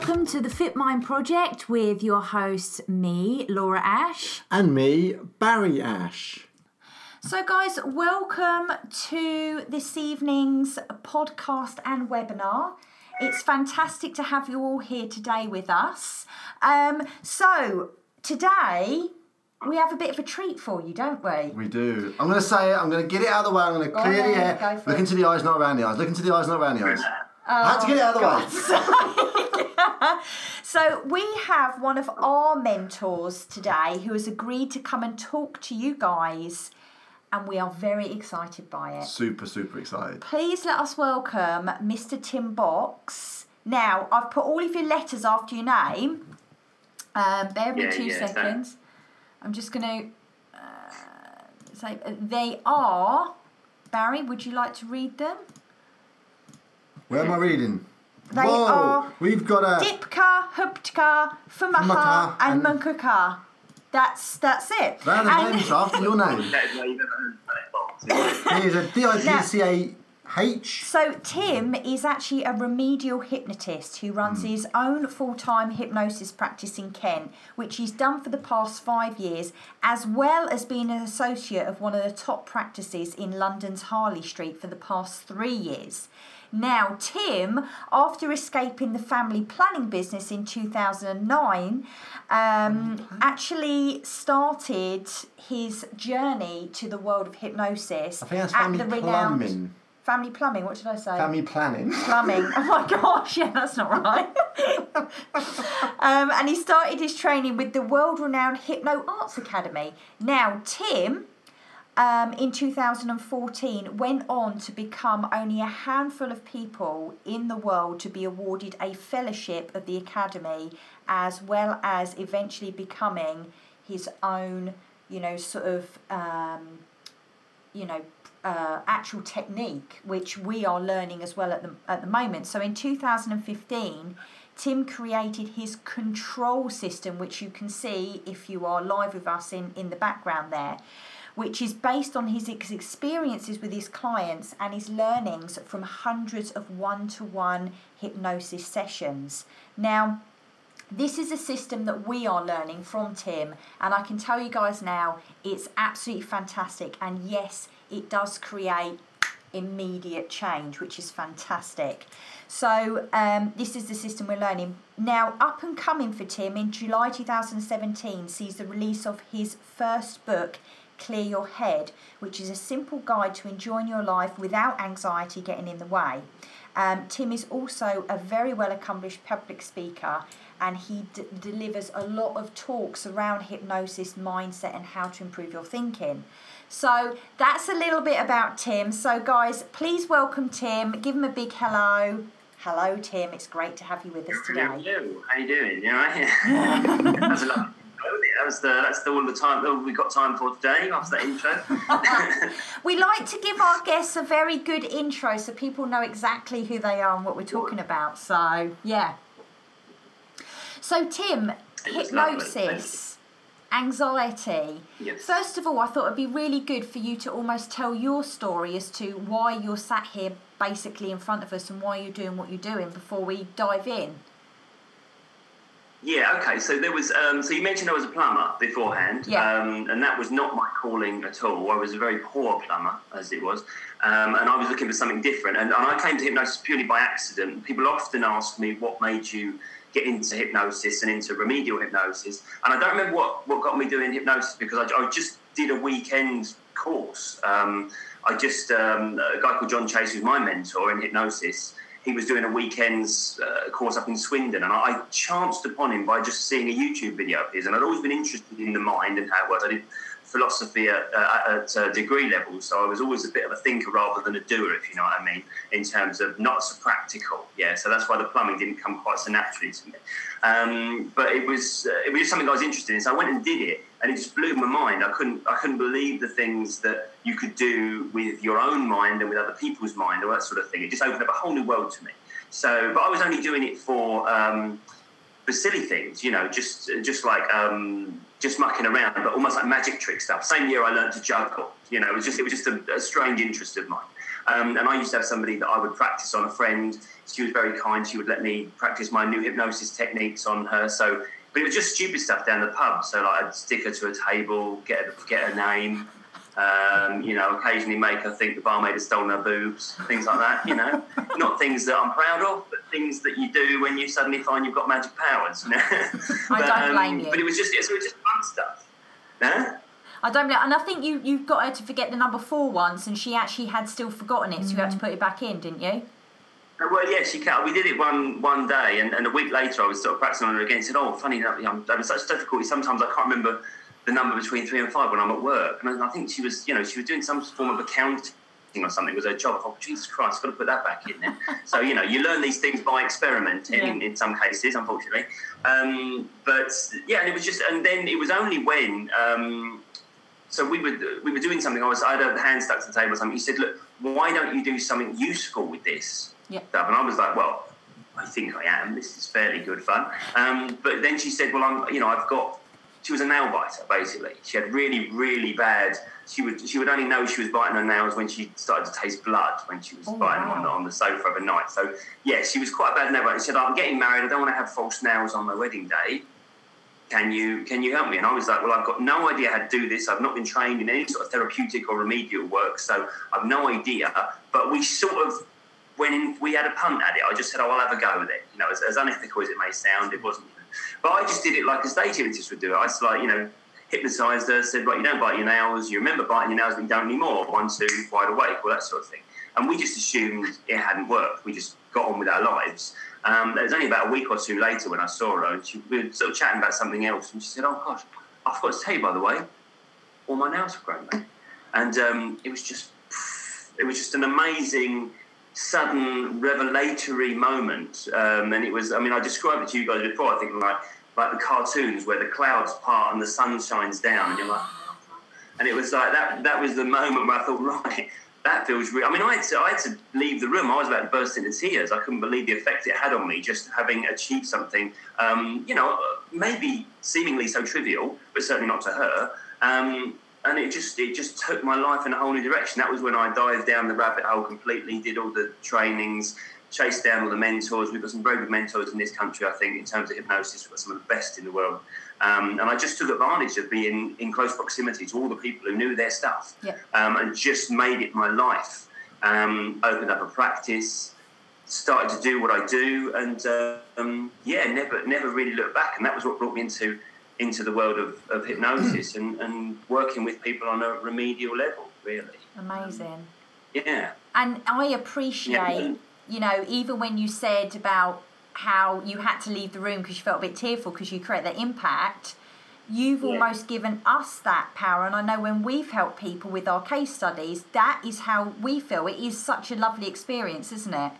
welcome to the Fit Mind Project with your hosts, me, Laura Ash. And me, Barry Ash. So, guys, welcome to this evening's podcast and webinar. It's fantastic to have you all here today with us. Um, so, today we have a bit of a treat for you, don't we? We do. I'm going to say it. I'm going to get it out of the way. I'm going to clear the air. Look it. into the eyes, not around the eyes. Look into the eyes, not around the eyes. I had to get it out of the way. So, we have one of our mentors today who has agreed to come and talk to you guys, and we are very excited by it. Super, super excited. Please let us welcome Mr. Tim Box. Now, I've put all of your letters after your name. Um, bear with me Yeah, two yeah, thanks. seconds. I'm just going to uh, say uh, they are. Barry, would you like to read them? Where am I reading? They Whoa! are We've got a. Dipka, Huptka, Fumaha, Fumaha and and- Munkuka. That's that's it. Round of And- names after your name. That is why you've ever heard of that box. Here's a D I T C A H. So Tim is actually a remedial hypnotist who runs hmm. his own full-time hypnosis practice in Kent, which he's done for the past five years, as well as being an associate of one of the top practices in London's Harley Street for the past three years. Now, Tim, after escaping the family planning business in 2009, um, actually started his journey to the world of hypnosis I think that's at family the renowned plumbing. Family plumbing, what did I say? Family planning. plumbing. Oh my gosh, yeah, that's not right. um, and he started his training with the world renowned Hypno Arts Academy. Now, Tim, um, in 2014, went on to become only a handful of people in the world to be awarded a fellowship of the Academy, as well as eventually becoming his own, you know, sort of. Um, you know uh, actual technique which we are learning as well at the at the moment so in 2015 Tim created his control system which you can see if you are live with us in in the background there which is based on his ex- experiences with his clients and his learnings from hundreds of one-to-one hypnosis sessions now this is a system that we are learning from Tim, and I can tell you guys now, it's absolutely fantastic. And yes, it does create immediate change, which is fantastic. So, um, this is the system we're learning. Now, up and coming for Tim in July 2017 sees the release of his first book, Clear Your Head, which is a simple guide to enjoying your life without anxiety getting in the way. Um, Tim is also a very well accomplished public speaker and he d- delivers a lot of talks around hypnosis, mindset, and how to improve your thinking. So that's a little bit about Tim. So, guys, please welcome Tim. Give him a big hello. Hello, Tim. It's great to have you with us today. Hello, how you doing? You alright? that's a lot. That was the that's the all the time that we got time for today after that intro. We like to give our guests a very good intro so people know exactly who they are and what we're talking about. So, yeah. So, Tim, It was lovely, hypnosis, anxiety. Yes. First of all, I thought it'd be really good for you to almost tell your story as to why you're sat here basically in front of us and why you're doing what you're doing before we dive in. Yeah, okay. So there was. Um, so you mentioned I was a plumber beforehand, Yeah. um, and that was not my calling at all. I was a very poor plumber, as it was, um, and I was looking for something different. And, and I came to hypnosis purely by accident. People often ask me what made you get into hypnosis and into remedial hypnosis, and I don't remember what, what got me doing hypnosis because I, I just did a weekend course. Um, I just um, a guy called John Chase, who's my mentor in hypnosis he was doing a weekend's uh, course up in Swindon, and I, I chanced upon him by just seeing a YouTube video of his. And I'd always been interested in the mind and how it works. I did philosophy at, at uh, degree level, so I was always a bit of a thinker rather than a doer, if you know what I mean, in terms of not so practical. Yeah, so that's why the plumbing didn't come quite so naturally to me. Um, but it was uh, it was something I was interested in, so I went and did it, and it just blew my mind. I couldn't I couldn't believe the things that you could do with your own mind and with other people's mind, or that sort of thing. It just opened up a whole new world to me. So, but I was only doing it for um, for silly things, you know, just just like um, just mucking around, but almost like magic trick stuff. Same year I learned to juggle. You know, it was just it was just a, a strange interest of mine. Um, and I used to have somebody that I would practice on a friend. She was very kind. She would let me practice my new hypnosis techniques on her. So, but it was just stupid stuff down the pub. So like I'd stick her to a table, get her, get her name, um, you know, occasionally make her think the barmaid has stolen her boobs, things like that, you know. Not things that I'm proud of, but things that you do when you suddenly find you've got magic powers. You know? but, I don't blame um, you. But it was just, it was just fun stuff. Yeah? I don't blame, and I think you you got her to forget the number four once, and she actually had still forgotten it, so you had to mm. put it back in, didn't you? Uh, well, yeah, she can. We did it one one day, and, and a week later, I was sort of practicing on her again. Said, "Oh, funny enough, I'm having such difficulty. Sometimes I can't remember the number between three and five when I'm at work. And I, I think she was, you know, she was doing some form of accounting or something was her job. I thought, Jesus Christ, got to put that back in there. so, you know, you learn these things by experimenting yeah. in, in, some cases, unfortunately. Um, but yeah, and it was just, and then it was only when, um, so we were we were doing something. I was I had a hand stuck to the table or something. He said, "Look, why don't you do something useful with this yeah. stuff?" And I was like, "Well, I think I am. This is fairly good fun." Um, but then she said, "Well, I'm you know I've got she was a nail biter basically. She had really, really bad. She would she would only know she was biting her nails when she started to taste blood when she was oh, biting wow. on, the, on the sofa of a night. So yeah, she was quite a bad biter. She said, "I'm getting married. I don't want to have false nails on my wedding day. Can you can you help me?" And I was like, "Well, I've got no idea how to do this. I've not been trained in any sort of therapeutic or remedial work, so I've no idea." But we sort of when we had a punt at it, I just said, "Oh, I'll have a go with it." You know, as, as unethical as it may sound, it wasn't but I just did it like a stage hypnotist would do it. I was like, you know, hypnotised her, said, right, you don't bite your nails, you remember biting your nails, but you don't anymore. One, two, wide awake, all that sort of thing. And we just assumed it hadn't worked. We just got on with our lives. Um, it was only about a week or two later when I saw her, and she, we were sort of chatting about something else, and she said, "Oh gosh, I forgot to tell you by the way, all my nails have grown back." And um, it was just, it was just an amazing sudden revelatory moment. Um, and it was, I mean, I described it to you guys before, I think, like, like the cartoons where the clouds part and the sun shines down, and you're like, and it was like that. That was the moment where I thought, right, that feels real. I mean, I had, to, I had to leave the room. I was about to burst into tears. I couldn't believe the effect it had on me, just having achieved something, um, you know, maybe seemingly so trivial, but certainly not to her. Um, and it just it just took my life in a whole new direction. That was when I dived down the rabbit hole completely, did all the trainings, chased down all the mentors. We've got some very good mentors in this country, I think, in terms of hypnosis. We've got some of the best in the world. Um, and I just took advantage of being in close proximity to all the people who knew their stuff yeah. um, and just made it my life. Um, opened up a practice, started to do what I do, and um, yeah, never never really looked back. And that was what brought me into into the world of, of hypnosis and, and working with people on a remedial level, really. Amazing. Yeah. And I appreciate, yeah. You know, even when you said about how you had to leave the room because you felt a bit tearful because you create that impact, you've yeah. almost given us that power. And I know when we've helped people with our case studies, that is how we feel. It is such a lovely experience, isn't it?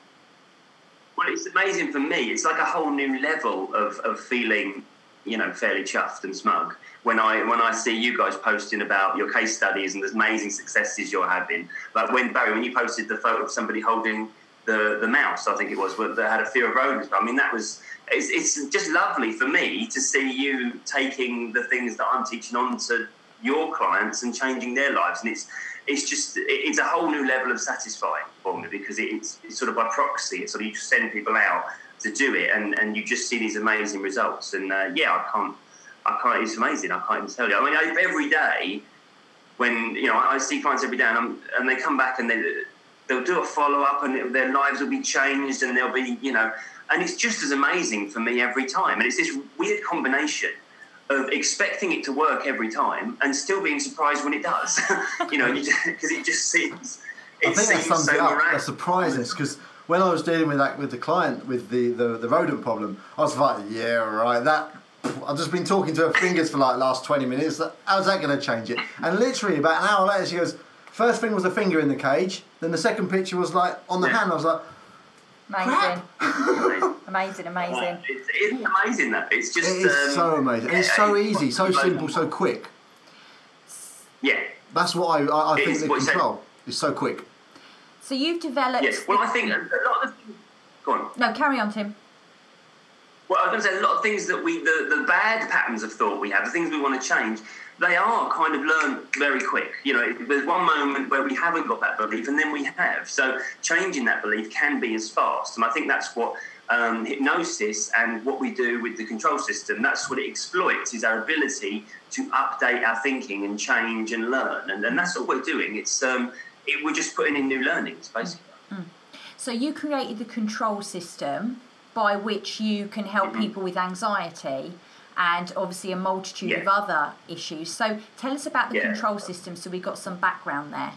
Well, it's amazing for me. It's like a whole new level of, of feeling you know fairly chuffed and smug when I when I see you guys posting about your case studies and the amazing successes you're having. Like when Barry, when you posted the photo of somebody holding the the mouse, I think it was, that had a fear of rodents. I mean, that was it's, it's just lovely for me to see you taking the things that I'm teaching on to your clients and changing their lives, and it's it's just it's a whole new level of satisfying for me because it's, it's sort of by proxy. It's sort of you send people out to do it, and, and you just see these amazing results. And uh, yeah, I can't, I can't. It's amazing. I can't even tell you. I mean, I, every day when you know I see clients every day, and, and they come back and they they'll do a follow up, and it, their lives will be changed, and they'll be you know, and it's just as amazing for me every time. And it's this weird combination of expecting it to work every time and still being surprised when it does. you know, because it just seems. It I think seems that sums so it up. That surprises because when I was dealing with that with the client with the, the, the rodent problem, I was like, yeah, right, that I've just been talking to her fingers for like last 20 minutes. How's that going to change it? And literally about an hour later, she goes, first thing was a finger in the cage. Then the second picture was like on the hand. I was like, amazing, amazing, amazing. It's, it's amazing that it's just. It is um, so amazing. And it's so easy, so simple, so quick. Yeah. That's what I, I, I think the control is so quick. So you've developed. Yes. Well, I think a lot of. Go on. No, carry on, Tim. well, I was going to say a lot of things that we, the, the bad patterns of thought we have, the things we want to change, they are kind of learned very quick. You know, there's one moment where we haven't got that belief, and then we have. So changing that belief can be as fast, and I think that's what um, hypnosis and what we do with the control system. That's what it exploits: is our ability to update our thinking and change and learn, and, and that's what we're doing. It's um, it, we're just putting in new learnings, basically. Mm. So you created the control system by which you can help mm-hmm. people with anxiety and obviously a multitude yeah. of other issues. So tell us about the yeah. control system so we've got some background there.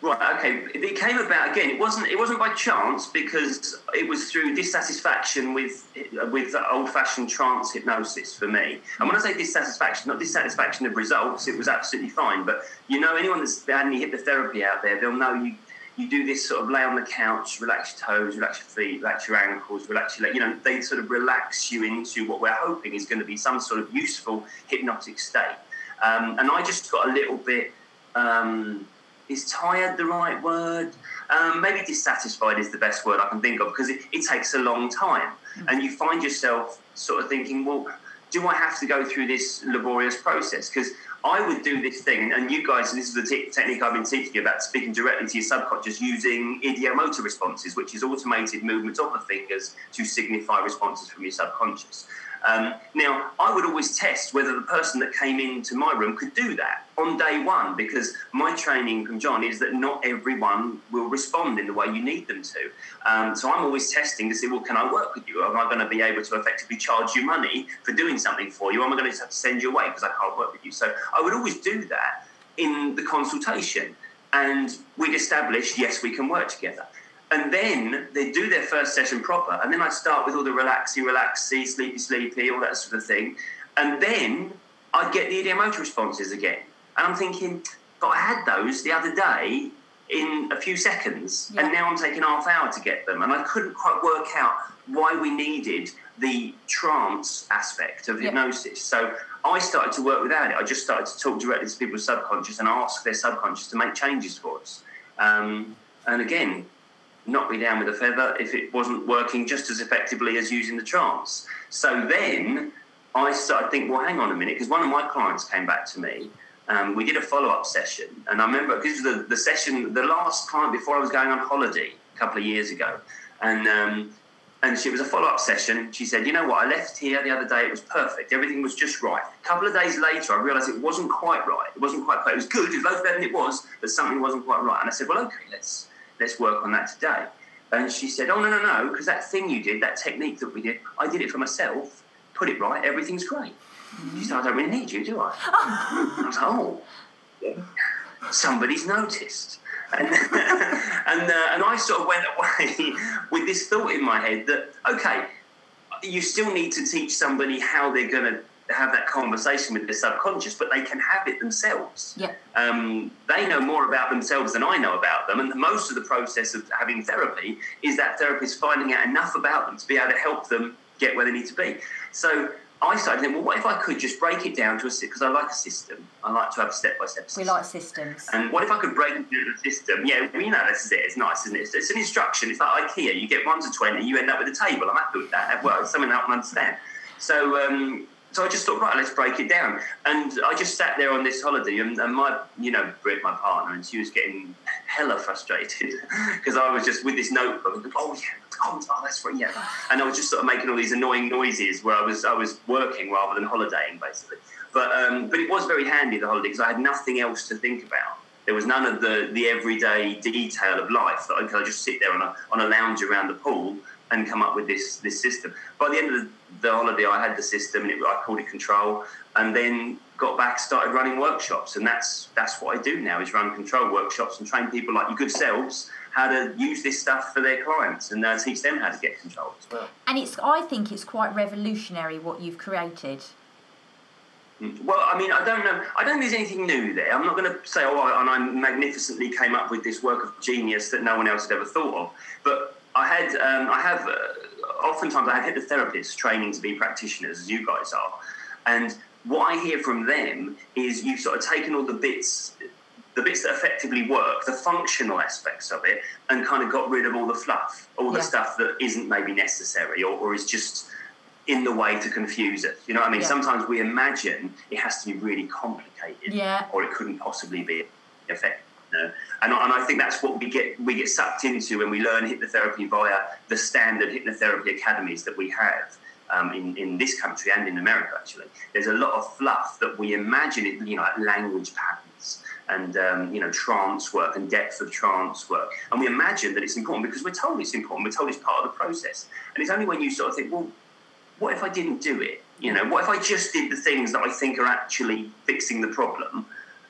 Right. Okay. It came about again. It wasn't. It wasn't by chance because it was through dissatisfaction with with old-fashioned trance hypnosis for me. And when I say dissatisfaction, not dissatisfaction of results, it was absolutely fine. But you know, anyone that's had any hypnotherapy out there, they'll know you you do this sort of lay on the couch, relax your toes, relax your feet, relax your ankles, relax your leg. You know, they sort of relax you into what we're hoping is going to be some sort of useful hypnotic state. Um, and I just got a little bit. Um, is tired the right word? Um, maybe dissatisfied is the best word I can think of because it, it takes a long time. Mm. And you find yourself sort of thinking, well, do I have to go through this laborious process? Because I would do this thing, and you guys, this is the te- technique I've been teaching you about speaking directly to your subconscious using ideomotor responses, which is automated movements of the fingers to signify responses from your subconscious. Um, now, I would always test whether the person that came into my room could do that on day one because my training from John is that not everyone will respond in the way you need them to. Um, so I'm always testing to see, well, can I work with you? Am I going to be able to effectively charge you money for doing something for you? Am I going to just have to send you away because I can't work with you? So I would always do that in the consultation. And we'd establish, yes, we can work together. And then they do their first session proper. And then I start with all the relaxy, relaxy, sleepy, sleepy, all that sort of thing. And then I get the ideomotor responses again. And I'm thinking, but I had those the other day in a few seconds, yeah. and now I'm taking half hour to get them. And I couldn't quite work out why we needed the trance aspect of hypnosis. So I started to work without it. I just started to talk directly to people's subconscious and ask their subconscious to make changes for us. Um, and again, knock me down with a feather if it wasn't working just as effectively as using the trance. So then I started to think, well, hang on a minute, because one of my clients came back to me. Um, we did a follow up session, and I remember because the, the session, the last client before I was going on holiday a couple of years ago, and um, and she was a follow up session. She said, "You know what? I left here the other day. It was perfect. Everything was just right. A couple of days later, I realised it wasn't quite right. It wasn't quite. It was good. It was loads better than it was, but something wasn't quite right. And I said, "Well, okay, let's let's work on that today. And she said, oh, no, no, no, because that thing you did, that technique that we did, I did it for myself, put it right, everything's great. Mm-hmm. She said, I don't really need you, do I? I was like, oh, somebody's noticed. And, and, uh, and I sort of went away with this thought in my head that, okay, you still need to teach somebody how they're going to have that conversation with their subconscious, but they can have it themselves. Yeah. Um, they know more about themselves than I know about them, and most of the process of having therapy is that therapist finding out enough about them to be able to help them get where they need to be. So I started thinking, well, what if I could just break it down to a system? because I like a system. I like to have a step by step. System. We like systems. And what if I could break it into a system? Yeah, you know, this is it. It's nice, isn't it? It's, it's an instruction. It's like IKEA. You get one to twenty, you end up with a table. I'm happy with that. Well, it's something I can understand. So um, so I just thought, right, let's break it down. And I just sat there on this holiday, and, and my, you know, Britt, my partner, and she was getting hella frustrated because I was just with this notebook. Oh yeah, oh, oh that's right, yeah. And I was just sort of making all these annoying noises where I was I was working rather than holidaying, basically. But um, but it was very handy the holiday because I had nothing else to think about. There was none of the the everyday detail of life that I could just sit there on a on a lounge around the pool and come up with this this system. By the end of the, the holiday, I had the system, and it, I called it Control, and then got back, started running workshops, and that's that's what I do now is run control workshops and train people like your good selves how to use this stuff for their clients and uh, teach them how to get control as well. And it's I think it's quite revolutionary what you've created. Mm. Well, I mean, I don't know. I don't think there's anything new there. I'm not going to say, oh, and I magnificently came up with this work of genius that no one else had ever thought of. But I had, um, I have, uh, oftentimes I have therapists training to be practitioners, as you guys are, and what I hear from them is you've sort of taken all the bits the bits that effectively work, the functional aspects of it, and kind of got rid of all the fluff, all the Yeah. stuff that isn't maybe necessary or, or is just in the way to confuse it. You know what I mean? Yeah. Sometimes we imagine it has to be really complicated Yeah. or it couldn't possibly be effective. Know? and, I- and I think that's what we get we get sucked into when we learn hypnotherapy via the standard hypnotherapy academies that we have um, in, in this country and in America actually. There's a lot of fluff that we imagine it, you know, like language patterns and um, you know trance work and depth of trance work, and we imagine that it's important because we're told it's important. We're told it's part of the process, and it's only when you sort of think, well, what if I didn't do it? You know, what if I just did the things that I think are actually fixing the problem?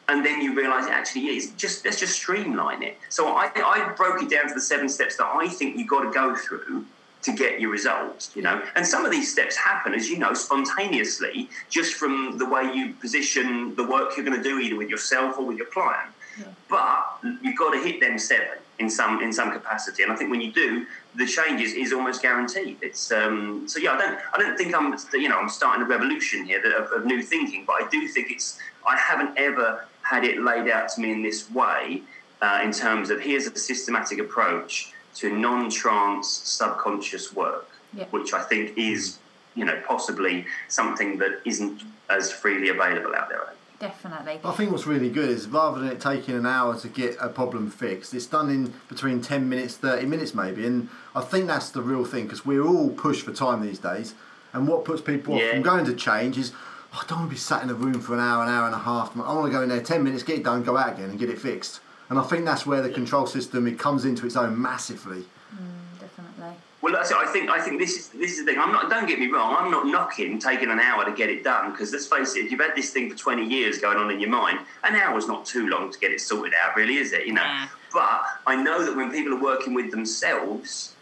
And then you realise it actually is. Just let's just streamline it. So I, I broke it down to the seven steps that I think you've got to go through to get your results. You know, and some of these steps happen, as you know, spontaneously, just from the way you position the work you're going to do, either with yourself or with your client. But you've got to hit them seven in some in some capacity, and I think when you do, the change is, is almost guaranteed. It's um, so yeah. I don't I don't think I'm you know I'm starting a revolution here of, of new thinking, but I do think it's I haven't ever had it laid out to me in this way uh, in terms of here's a systematic approach to non-trance subconscious work, Yeah. which I think is you know possibly something that isn't as freely available out there. Definitely. I think what's really good is rather than it taking an hour to get a problem fixed, it's done in between 10 minutes, 30 minutes maybe. And I think that's the real thing because we're all pushed for time these days. And what puts people off from going to change is, "Oh, I don't want to be sat in a room for an hour, an hour and a half. I want to go in there 10 minutes, get it done, go out again and get it fixed. And I think that's where the control system it comes into its own massively. Mm, definitely. Well, that's it. I think I think this is this is the thing. I'm not. Don't get me wrong. I'm not knocking taking an hour to get it done because let's face it. If you've had this thing for 20 years going on in your mind, an hour's not too long to get it sorted out, really, is it? You know. Nah. But I know that when people are working with themselves,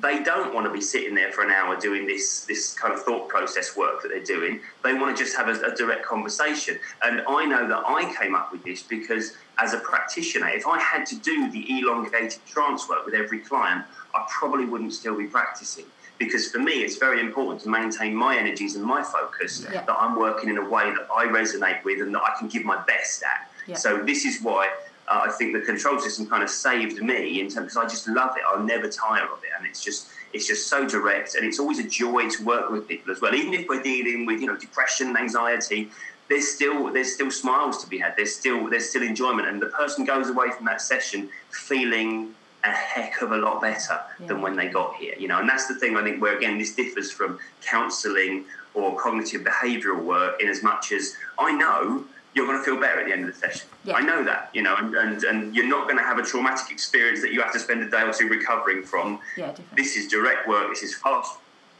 they don't want to be sitting there for an hour doing this this kind of thought process work that they're doing. They want to just have a, a direct conversation. And I know that I came up with this because as a practitioner, if I had to do the elongated trance work with every client, I probably wouldn't still be practicing. Because for me, it's very important to maintain my energies and my focus Yeah. that I'm working in a way that I resonate with and that I can give my best at. Yeah. So this is why uh, I think the control system kind of saved me in terms because I just love it. I'll never tire of it, and it's just it's just so direct, and it's always a joy to work with people as well. Even if we're dealing with you know depression, anxiety, there's still there's still smiles to be had. There's still there's still enjoyment, and the person goes away from that session feeling a heck of a lot better than when they got here. You know, and that's the thing I think where again this differs from counselling or cognitive behavioural work in as much as I know you're going to feel better at the end of the session. Yeah. I know that, you know, and, and, and you're not going to have a traumatic experience that you have to spend a day or two recovering from. Yeah, definitely. This is direct work, this is fast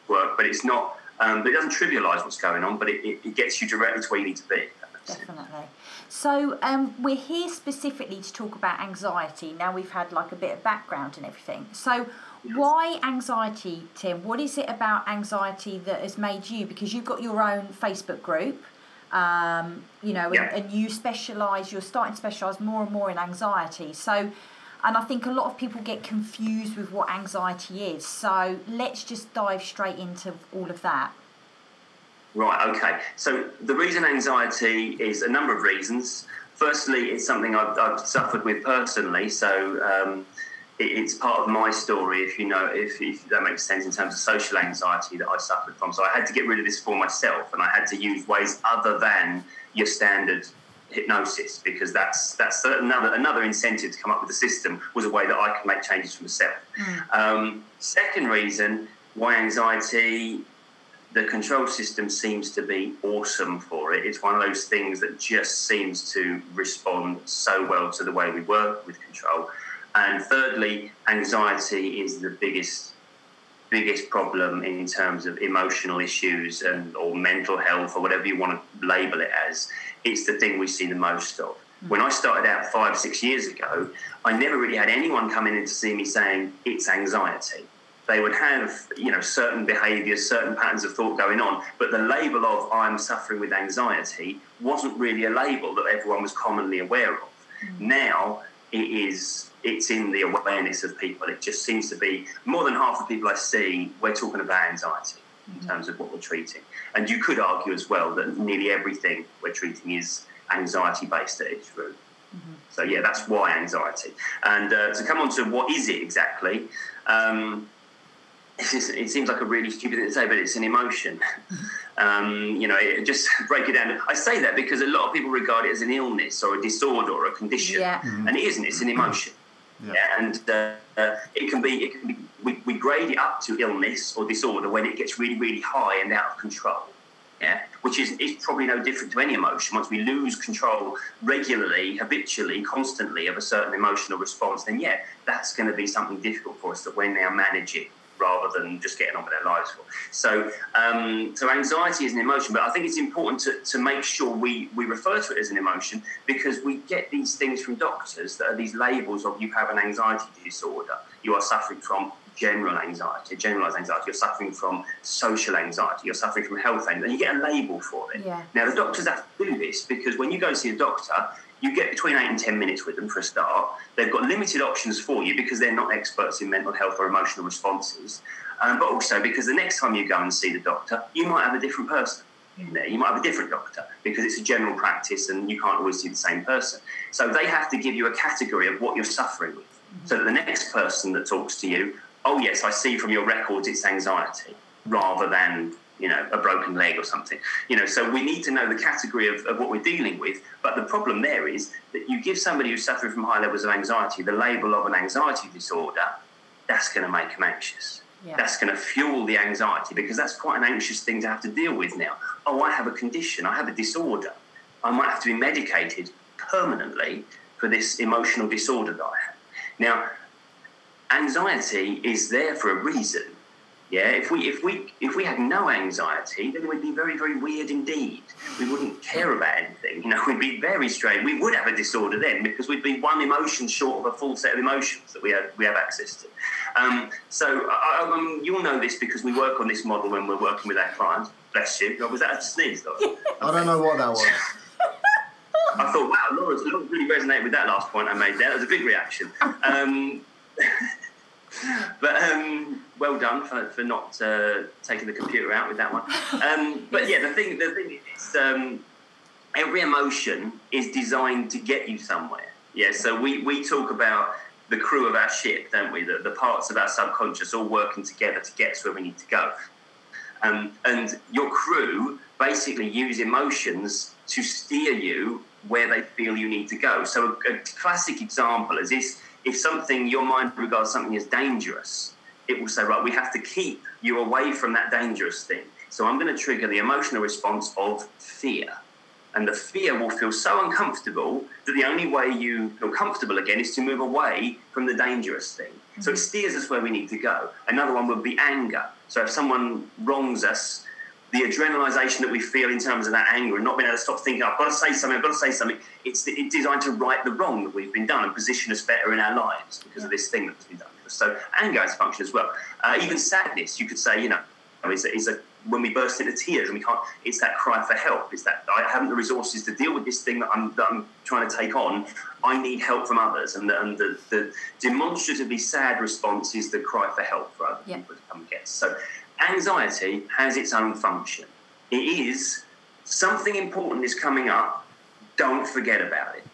work, but it's not, um, but it doesn't trivialise what's going on, but it, it, it gets you directly to where you need to be. if that makes sense. Definitely. So um, we're here specifically to talk about anxiety. Now we've had like a bit of background and everything. So why anxiety, Tim? What is it about anxiety that has made you? Because you've got your own Facebook group, um, you know, Yeah. and, and you specialise. You're starting to specialise more and more in anxiety. So. And I think a lot of people get confused with what anxiety is. So let's just dive straight into all of that. Right, okay. So the reason anxiety is a number of reasons. Firstly, it's something I've, I've suffered with personally, so um, it's part of my story, if you know, if, if that makes sense in terms of social anxiety that I suffered from. So I had to get rid of this for myself, and I had to use ways other than your standard hypnosis because that's that's another another incentive to come up with a system was a way that I could make changes for myself. Um, second reason why anxiety the control system seems to be awesome for it. It's one of those things that just seems to respond so well to the way we work with control. And thirdly, anxiety is the biggest biggest problem in terms of emotional issues and or mental health or whatever you want to label it as. It's the thing we see the most of. Hmm. When I started out five, six years ago, I never really had anyone coming in to see me saying it's anxiety they would have you know certain behaviors certain patterns of thought going on but the label of i'm suffering with anxiety wasn't really a label that everyone was commonly aware of hmm. now it is it's in the awareness of people it just seems to be more than half the people i see we're talking about anxiety in terms of what we're treating and you could argue as well that nearly everything we're treating is anxiety based at its root So yeah, that's why anxiety. And uh, to come on to what is it exactly, um, it seems like a really stupid thing to say, but it's an emotion. Um, you know, it, just break it down. I say that because a lot of people regard it as an illness or a disorder or a condition, Yeah. and it isn't. It's an emotion. Yeah. And uh, it can be. It can be. We, we grade it up to illness or disorder when it gets really, really high and out of control. Yeah, which is, is probably no different to any emotion. Once we lose control regularly, habitually, constantly of a certain emotional response, then yeah, that's going to be something difficult for us that we're managing rather than just getting on with their lives for. So, um, so anxiety is an emotion, but I think it's important to, to make sure we, we refer to it as an emotion because we get these things from doctors that are these labels of you have an anxiety disorder, you are suffering from general anxiety, generalized anxiety, you're suffering from social anxiety, you're suffering from health anxiety, and you get a label for it. Yeah. Now, the doctors have to do this because when you go and see a doctor, you get between eight and 10 minutes with them for a start. They've got limited options for you because they're not experts in mental health or emotional responses. Um, but also because the next time you go and see the doctor, you might have a different person in there. You might have a different doctor because it's a general practice and you can't always see the same person. So they have to give you a category of what you're suffering with. So that the next person that talks to you, oh, yes, I see from your records it's anxiety rather than you know, a broken leg or something. You know, so we need to know the category of, of what we're dealing with. But the problem there is that you give somebody who's suffering from high levels of anxiety the label of an anxiety disorder, that's going to make them anxious. Yeah. That's going to fuel the anxiety because that's quite an anxious thing to have to deal with now. Oh, I have a condition, I have a disorder. I might have to be medicated permanently for this emotional disorder that I have. Now, anxiety is there for a reason. Yeah, if we if we if we had no anxiety, then we'd be very very weird indeed. We wouldn't care about anything. You know, we'd be very strange. We would have a disorder then because we'd be one emotion short of a full set of emotions that we have we have access to. Um, so I, I- um, you'll know this because we work on this model when we're working with our clients. Bless you. Oh, Was that a sneeze? Though? I don't know what that was. I thought, wow, Laura's really resonated with that last point I made there. That was a big reaction. Um, but um, well done for, for not uh, taking the computer out with that one. Um, but yeah, the thing, the thing is, um, every emotion is designed to get you somewhere. Yeah, so we, we talk about the crew of our ship, don't we? The, the parts of our subconscious all working together to get us where we need to go. Um, and your crew basically use emotions to steer you where they feel you need to go. So a, a classic example is this: if something your mind regards something as dangerous, it will say, right, we have to keep you away from that dangerous thing. So I'm going to trigger the emotional response of fear. And the fear will feel so uncomfortable that the only way you feel comfortable again is to move away from the dangerous thing. So it mm-hmm. steers us where we need to go. Another one would be anger. So if someone wrongs us, the adrenalization that we feel in terms of that anger and not being able to stop thinking, I've got to say something, I've got to say something, it's, it's designed to right the wrong that we've been done and position us better in our lives because of this thing that's been done. So anger has a function as well. Uh, even sadness, you could say, you know, is a, is a when we burst into tears and we can't. It's that cry for help. It's that I haven't the resources to deal with this thing that I'm that I'm trying to take on. I need help from others, and the, and the, the demonstratively sad response is the cry for help for other Yeah. people to come and get. So anxiety has its own function. It is something important is coming up. Don't forget about it.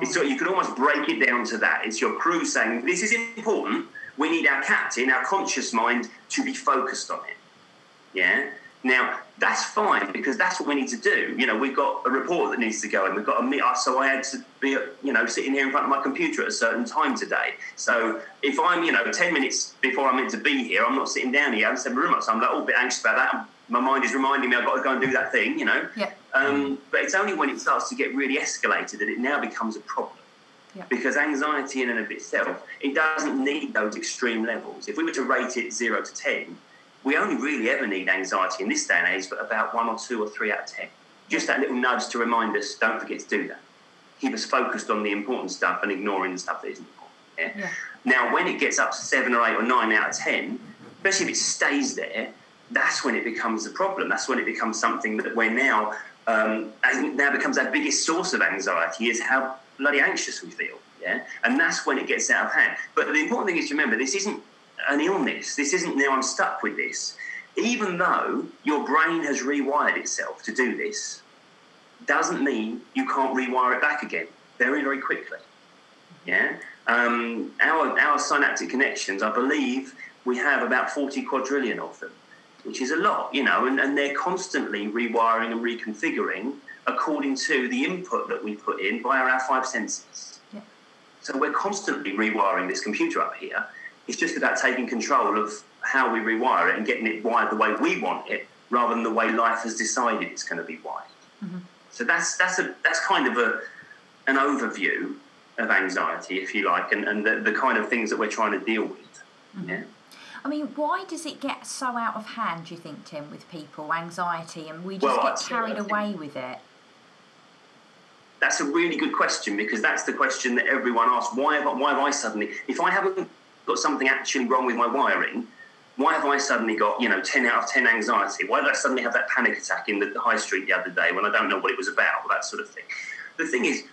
It's so you could almost break it down to that. It's your crew saying, This is important. We need our captain, our conscious mind, to be focused on it. Yeah? Now, that's fine because that's what we need to do. You know, we've got a report that needs to go and We've got a meet. So I had to be, you know, sitting here in front of my computer at a certain time today. So if I'm, you know, 10 minutes before I'm meant to be here, I'm not sitting down here. I'm in my room. Up. So I'm a bit anxious about that. My mind is reminding me I've got to go and do that thing, you know. Yeah. Um, but it's only when it starts to get really escalated that it now becomes a problem. Yeah. Because anxiety in and of itself, it doesn't need those extreme levels. If we were to rate it zero to ten, we only really ever need anxiety in this day and age, but about one or two or three out of ten. Just that little nudge to remind us, don't forget to do that. Keep us focused on the important stuff and ignoring the stuff that isn't important. Yeah? Yeah. Now, when it gets up to seven or eight or nine out of ten, especially if it stays there, that's when it becomes a problem. That's when it becomes something that we're now um, now becomes our biggest source of anxiety is how bloody anxious we feel. Yeah, and that's when it gets out of hand. But the important thing is to remember this isn't an illness. This isn't now I'm stuck with this. Even though your brain has rewired itself to do this, doesn't mean you can't rewire it back again. very, very quickly. Yeah. Um, our, our synaptic connections, I believe we have about 40 quadrillion of them, which is a lot, you know, and, and they're constantly rewiring and reconfiguring according to the input that we put in via our five senses. Yeah. So we're constantly rewiring this computer up here. It's just about taking control of how we rewire it and getting it wired the way we want it, rather than the way life has decided it's going to be wired. Mm-hmm. So that's that's a that's kind of a an overview of anxiety, if you like, and, and the, the kind of things that we're trying to deal with. Yeah. I mean, why does it get so out of hand, do you think, Tim, with people, anxiety, and we just Well, get carried away with it? That's a really good question because that's the question that everyone asks. Why have, I- why have I suddenly, if I haven't got something actually wrong with my wiring, why have I suddenly got, you know, 10 out of 10 anxiety? Why did I suddenly have that panic attack in the, high street the other day when I don't know what it was about? That sort of thing. The thing is,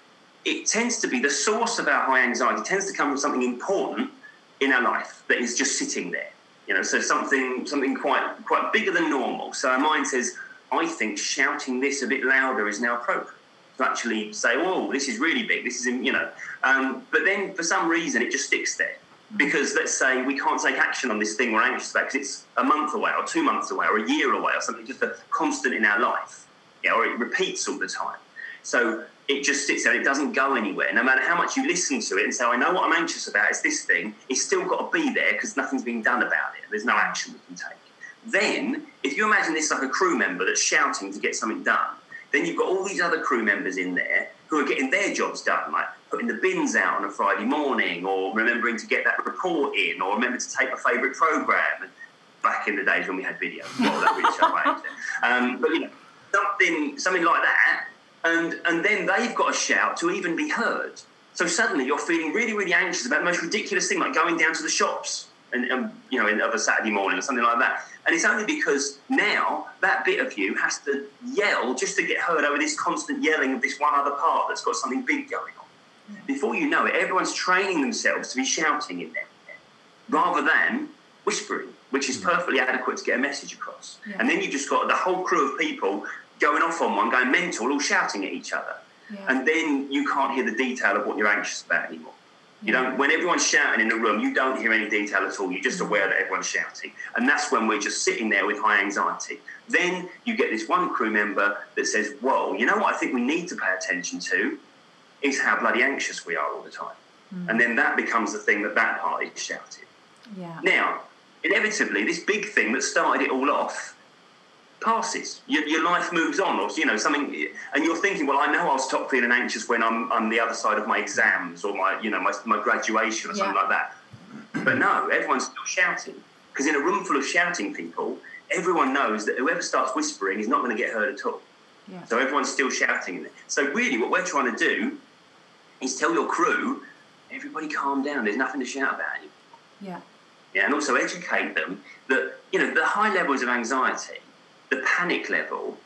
it tends to be the source of our high anxiety tends to come from something important in our life that is just sitting there. You know, so something something quite quite bigger than normal. So our mind says, I think shouting this a bit louder is now appropriate to actually say, "Oh, this is really big. This is you know." Um, but then for some reason it just sticks there because let's say we can't take action on this thing we're anxious about because it's a month away or two months away or a year away or something just a constant in our life, yeah, or it repeats all the time. So it just sits there. It doesn't go anywhere. No matter how much you listen to it and say, "I know what I'm anxious about. It's this thing." It's still got to be there because nothing's being done about it. There's no action we can take. Then, if you imagine this like a crew member that's shouting to get something done, then you've got all these other crew members in there who are getting their jobs done, like putting the bins out on a Friday morning, or remembering to get that report in, or remember to take a favourite programme. Back in the days when we had video, well, that really. Um, but you know, something something like that, and and then they've got a shout to even be heard. So suddenly you're feeling really, really anxious about the most ridiculous thing, like going down to the shops and, and you know, of a Saturday morning or something like that. And it's only because now that bit of you has to yell just to get heard over this constant yelling of this one other part that's got something big going on. Before you know it, everyone's training themselves to be shouting in there rather than whispering, which is mm. perfectly adequate to get a message across. Yeah. And then you've just got the whole crew of people going off on one, going mental, all shouting at each other. Yeah. And then you can't hear the detail of what you're anxious about anymore. You don't. When everyone's shouting in the room, you don't hear any detail at all. You're just mm. aware that everyone's shouting, and that's when we're just sitting there with high anxiety. Then you get this one crew member that says, "Whoa, you know what? I think we need to pay attention to is how bloody anxious we are all the time." Hmm. And then that becomes the thing that that party is shouting. Yeah. Now, inevitably, this big thing that started it all off passes. Your, your life moves on, or you know something, and you're thinking, well, I know I'll stop feeling anxious when I'm on the other side of my exams or my, you know, my, my graduation or something like that. But no, everyone's still shouting because in a room full of shouting people, everyone knows that whoever starts whispering is not going to get heard at all. Yeah. So everyone's still shouting. So really, what we're trying to do is tell your crew, everybody calm down. There's nothing to shout about anymore. Yeah. Yeah, and also educate them that you know the high levels of anxiety, the panic level,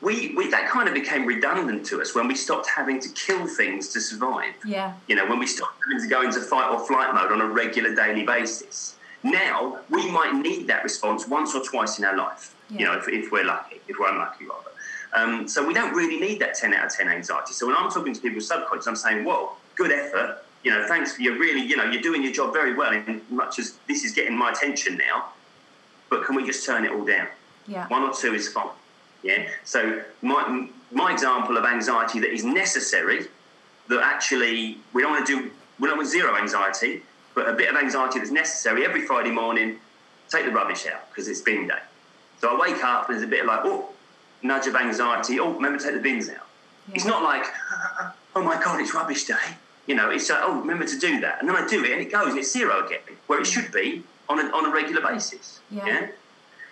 we, we that kind of became redundant to us when we stopped having to kill things to survive. Yeah. You know, when we stopped having to go into fight or flight mode on a regular daily basis. Now we might need that response once or twice in our life. You know, if, if we're lucky, if we're unlucky rather. Um, so we don't really need that 10 out of 10 anxiety. So when I'm talking to people subconscious, I'm saying, whoa, good effort. You know, thanks for your really, you know, you're doing your job very well in much as this is getting my attention now. But can we just turn it all down? Yeah. One or two is fine. Yeah. So my my example of anxiety that is necessary, that actually we don't want to do, we don't want zero anxiety, but a bit of anxiety that's necessary every Friday morning. Take the rubbish out because it's bin day. So I wake up and there's a bit like oh, nudge of anxiety. Oh, remember to take the bins out. It's not like oh my god, it's rubbish day. You know, it's like oh, remember to do that, and then I do it and it goes and it's zero again, where it should be on a, on a regular basis. Yeah.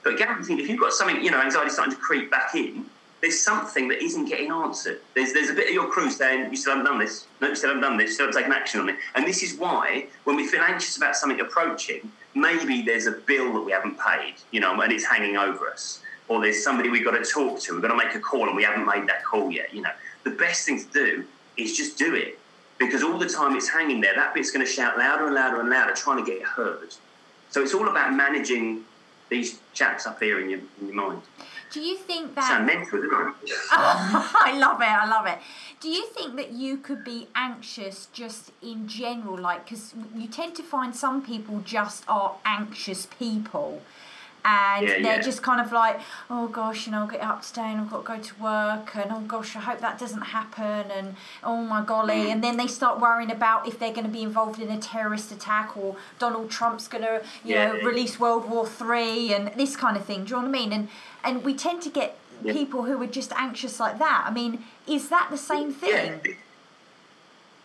But guaranteed, if you've got something, you know, anxiety starting to creep back in, there's something that isn't getting answered. There's there's a bit of your crew saying, you still haven't done this. No, you still haven't done this. You still haven't taken action on it. And this is why, when we feel anxious about something approaching, maybe there's a bill that we haven't paid, you know, and it's hanging over us. Or there's somebody we've got to talk to. We've got to make a call and we haven't made that call yet. You know, the best thing to do is just do it. Because all the time it's hanging there, that bit's going to shout louder and louder and louder, trying to get heard. So it's all about managing these chaps up here in your, in your mind. Do you think Sound that? mental, doesn't it? I love it. I love it. Do you think that you could be anxious just in general, like because you tend to find some people just are anxious people, and Yeah, they're yeah. just kind of like, oh gosh, you know, I'll get up today and I've got to go to work, and oh gosh, I hope that doesn't happen, and oh my golly, and then they start worrying about if they're going to be involved in a terrorist attack or Donald Trump's going to, you Yeah. know, release World War Three and this kind of thing. Do you know what I mean? And and we tend to get Yeah. people who are just anxious like that. I mean, is that the same thing? Yeah.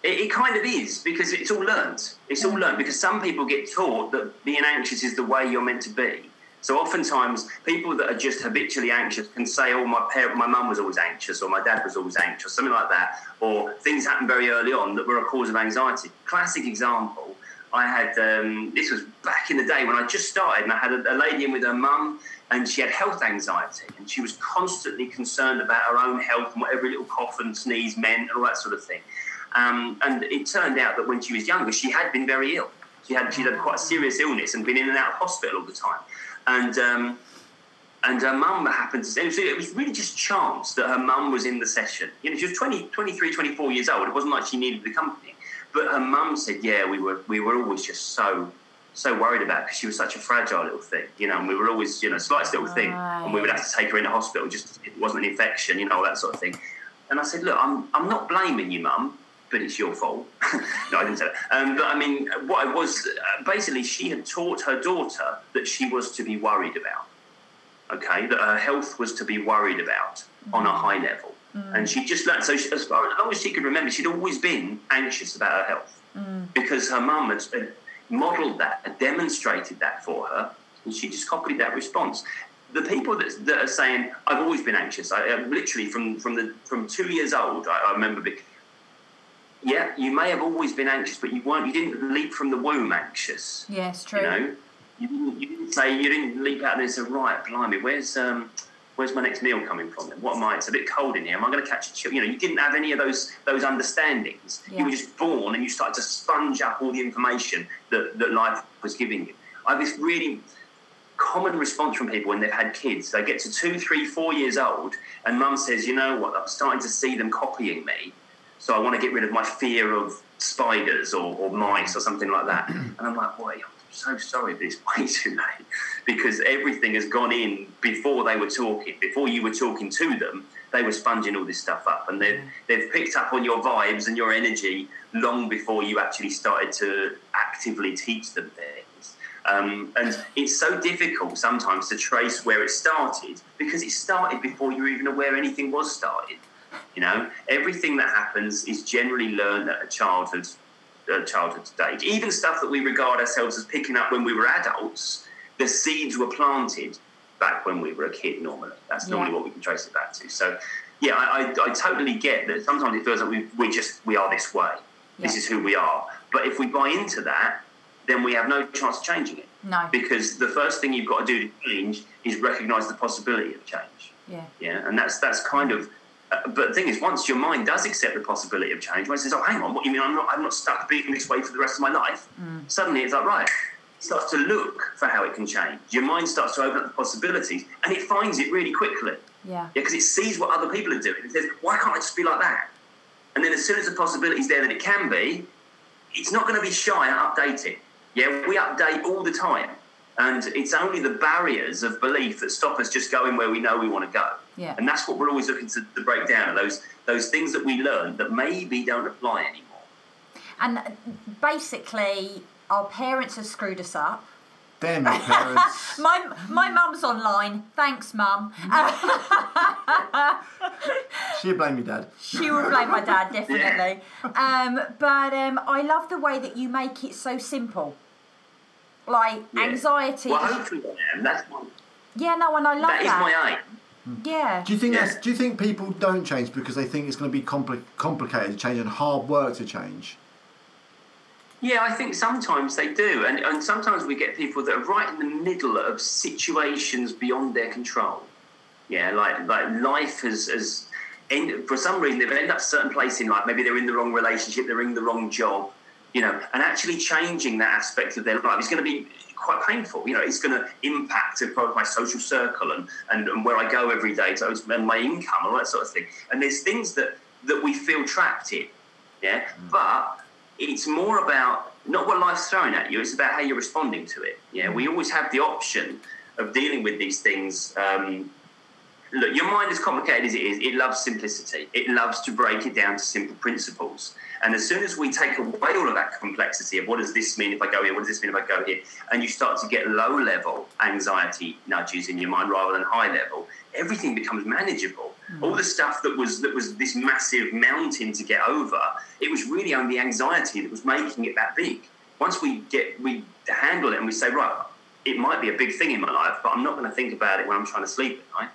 It, it kind of is because it's all learned. It's all learned because some people get taught that being anxious is the way you're meant to be. So oftentimes, people that are just habitually anxious can say, "Oh, my parent, my mum was always anxious, or my dad was always anxious," or something like that, or things happened very early on that were a cause of anxiety. Classic example. I had um, this was back in the day when I just started, and I had a, a lady in with her mum, and she had health anxiety, and she was constantly concerned about her own health and what every little cough and sneeze meant, and all that sort of thing. Um, and it turned out that when she was younger, she had been very ill. She had she had quite a serious illness and been in and out of hospital all the time. And um, and her mum happened to say, it was really just chance that her mum was in the session. You know, she was 20, 23, 24 years old. It wasn't like she needed the company. But her mum said, yeah, we were, we were always just so, so worried about because she was such a fragile little thing, you know, and we were always, you know, slightest little thing. And we would have to take her into hospital just it wasn't an infection, you know, that sort of thing. And I said, look, I'm, I'm not blaming you, mum, but it's your fault. no, I didn't say that. Um, but I mean, what I was, uh, basically, she had taught her daughter that she was to be worried about okay, that her health was to be worried about on a high level. And she just learned, so she, as far as long as she could remember, she'd always been anxious about her health because her mum had had modelled that, had demonstrated that for her, and she just copied that response. The people that, that are saying, I've always been anxious, I, uh, literally from, from, the, from two years old, I, I remember yeah, you may have always been anxious, but you weren't. You didn't leap from the womb anxious. Yes, true. You know, you didn't, you didn't say you didn't leap out there and say, right, blimey, where's um, where's my next meal coming from? Then what am I? It's a bit cold in here. Am I going to catch a chill? You know, you didn't have any of those those understandings. Yeah. You were just born and you started to sponge up all the information that that life was giving you. I have this really common response from people when they've had kids. They get to two, three, four years old, and mum says, "You know what? I'm starting to see them copying me, so I want to get rid of my fear of spiders or, or mice or something like that." And I'm like, "Boy, I'm so sorry, but it's way too late because everything has gone in before they were talking. Before you were talking to them, they were sponging all this stuff up, and they've they've picked up on your vibes and your energy long before you actually started to actively teach them things." Um, and it's so difficult sometimes to trace where it started because it started before you were even aware anything was started. You know, everything that happens is generally learned at a childhood, uh, childhood stage. Even stuff that we regard ourselves as picking up when we were adults, the seeds were planted back when we were a kid. Normally, that's normally Yeah. what we can trace it back to. So, yeah, I, I, I totally get that. Sometimes it feels like we we just we are this way. This is who we are. But if we buy into that, then we have no chance of changing it No. because the first thing you've got to do to change is recognize the possibility of change. Yeah. Yeah, and that's that's kind of. Uh, but the thing is, once your mind does accept the possibility of change, when it says, "Oh, hang on, what you mean? I'm not, I'm not stuck being this way for the rest of my life." Suddenly, it's like, right, it starts to look for how it can change. Your mind starts to open up the possibilities, and it finds it really quickly. Yeah. Yeah, because it sees what other people are doing. It says, why can't I just be like that? And then as soon as the possibility is there that it can be, it's not going to be shy at updating. Yeah, we update all the time. And it's only the barriers of belief that stop us just going where we know we want to go. Yeah. And that's what we're always looking to, to break down are those those things that we learn that maybe don't apply anymore. And basically, our parents have screwed us up. Damn it, parents. My my mum's online. Thanks, mum. She'll blame your dad. she will blame my dad definitely. Um, but um, I love the way that you make it so simple. Like Yeah. anxiety. Well, hopefully I am. That's my, yeah, no, and I love that. that is my aim. Yeah. Do you think Yeah. that's, do you think people don't change because they think it's going to be compli- complicated to change and hard work to change? Yeah, I think sometimes they do, and, and sometimes we get people that are right in the middle of situations beyond their control. Yeah, like like life has has end, for some reason they've ended up a certain place in life. Maybe they're in the wrong relationship, they're in the wrong job, you know, and actually changing that aspect of their life is going to be quite painful. You know, it's going to impact my social circle and, and, and where I go every day, to, and my income, and all that sort of thing. And there's things that, that we feel trapped in, yeah? Mm. But it's more about not what life's throwing at you, it's about how you're responding to it. Yeah, we always have the option of dealing with these things. Um, look, your mind, as complicated as it is, it loves simplicity. It loves to break it down to simple principles. And as soon as we take away all of that complexity of what does this mean if I go here, what does this mean if I go here, and you start to get low level anxiety nudges in your mind rather than high level, everything becomes manageable. Mm. All the stuff that was that was this massive mountain to get over, it was really only anxiety that was making it that big. Once we get we handle it and we say, right, it might be a big thing in my life, but I'm not going to think about it when I'm trying to sleep at night.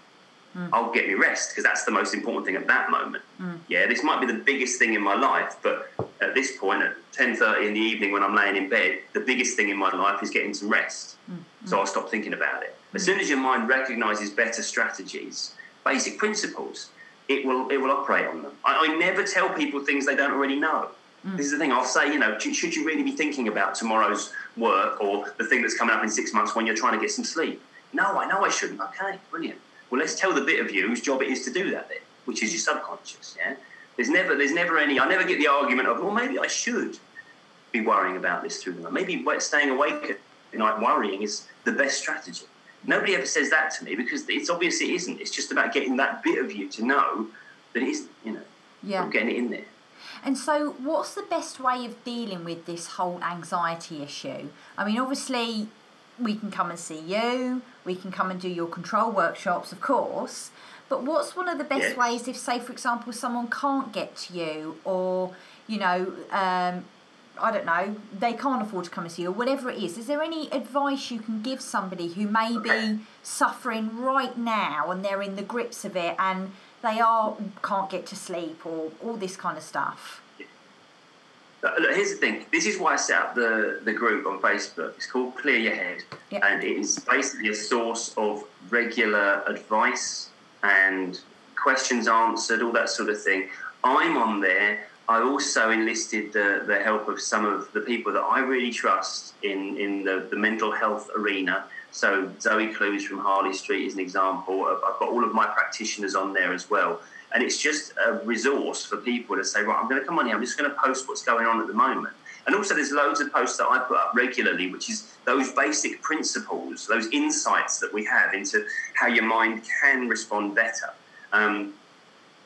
Mm. I'll get me rest because that's the most important thing at that moment. Mm. Yeah, this might be the biggest thing in my life, but at this point, at ten thirty in the evening when I'm laying in bed, the biggest thing in my life is getting some rest. Mm. So I'll stop thinking about it. As soon as your mind recognizes better strategies, basic principles, it will it will operate on them. I, I never tell people things they don't already know. Mm. This is the thing. I'll say, you know, should you really be thinking about tomorrow's work or the thing that's coming up in six months when you're trying to get some sleep? No, I know I shouldn't. Okay, brilliant. Well, let's tell the bit of you whose job it is to do that bit, which is your subconscious. Yeah. There's never, there's never any. I never get the argument of, well, maybe I should be worrying about this through the night. Maybe staying awake at night worrying is the best strategy. Nobody ever says that to me because it's obvious it isn't. It's just about getting that bit of you to know that it is, you know, yeah. getting it in there. And so, what's the best way of dealing with this whole anxiety issue? I mean, obviously, we can come and see you, we can come and do your control workshops, of course. But what's one of the best yeah. ways if, say, for example, someone can't get to you or, you know, um, I don't know, they can't afford to come and see you or whatever it is. Is there any advice you can give somebody who may be suffering right now and they're in the grips of it and they are can't get to sleep or all this kind of stuff? Look, here's the thing. This is why I set up the, the group on Facebook. It's called Clear Your Head, yep. and it is basically a source of regular advice and questions answered, all that sort of thing. I'm on there. I also enlisted the, the help of some of the people that I really trust in, in the, the mental health arena. So Zoe Clues from Harley Street is an example. I've got all of my practitioners on there as well. And it's just a resource for people to say, right, I'm going to come on here, I'm just going to post what's going on at the moment. And also, there's loads of posts that I put up regularly, which is those basic principles, those insights that we have into how your mind can respond better. Um,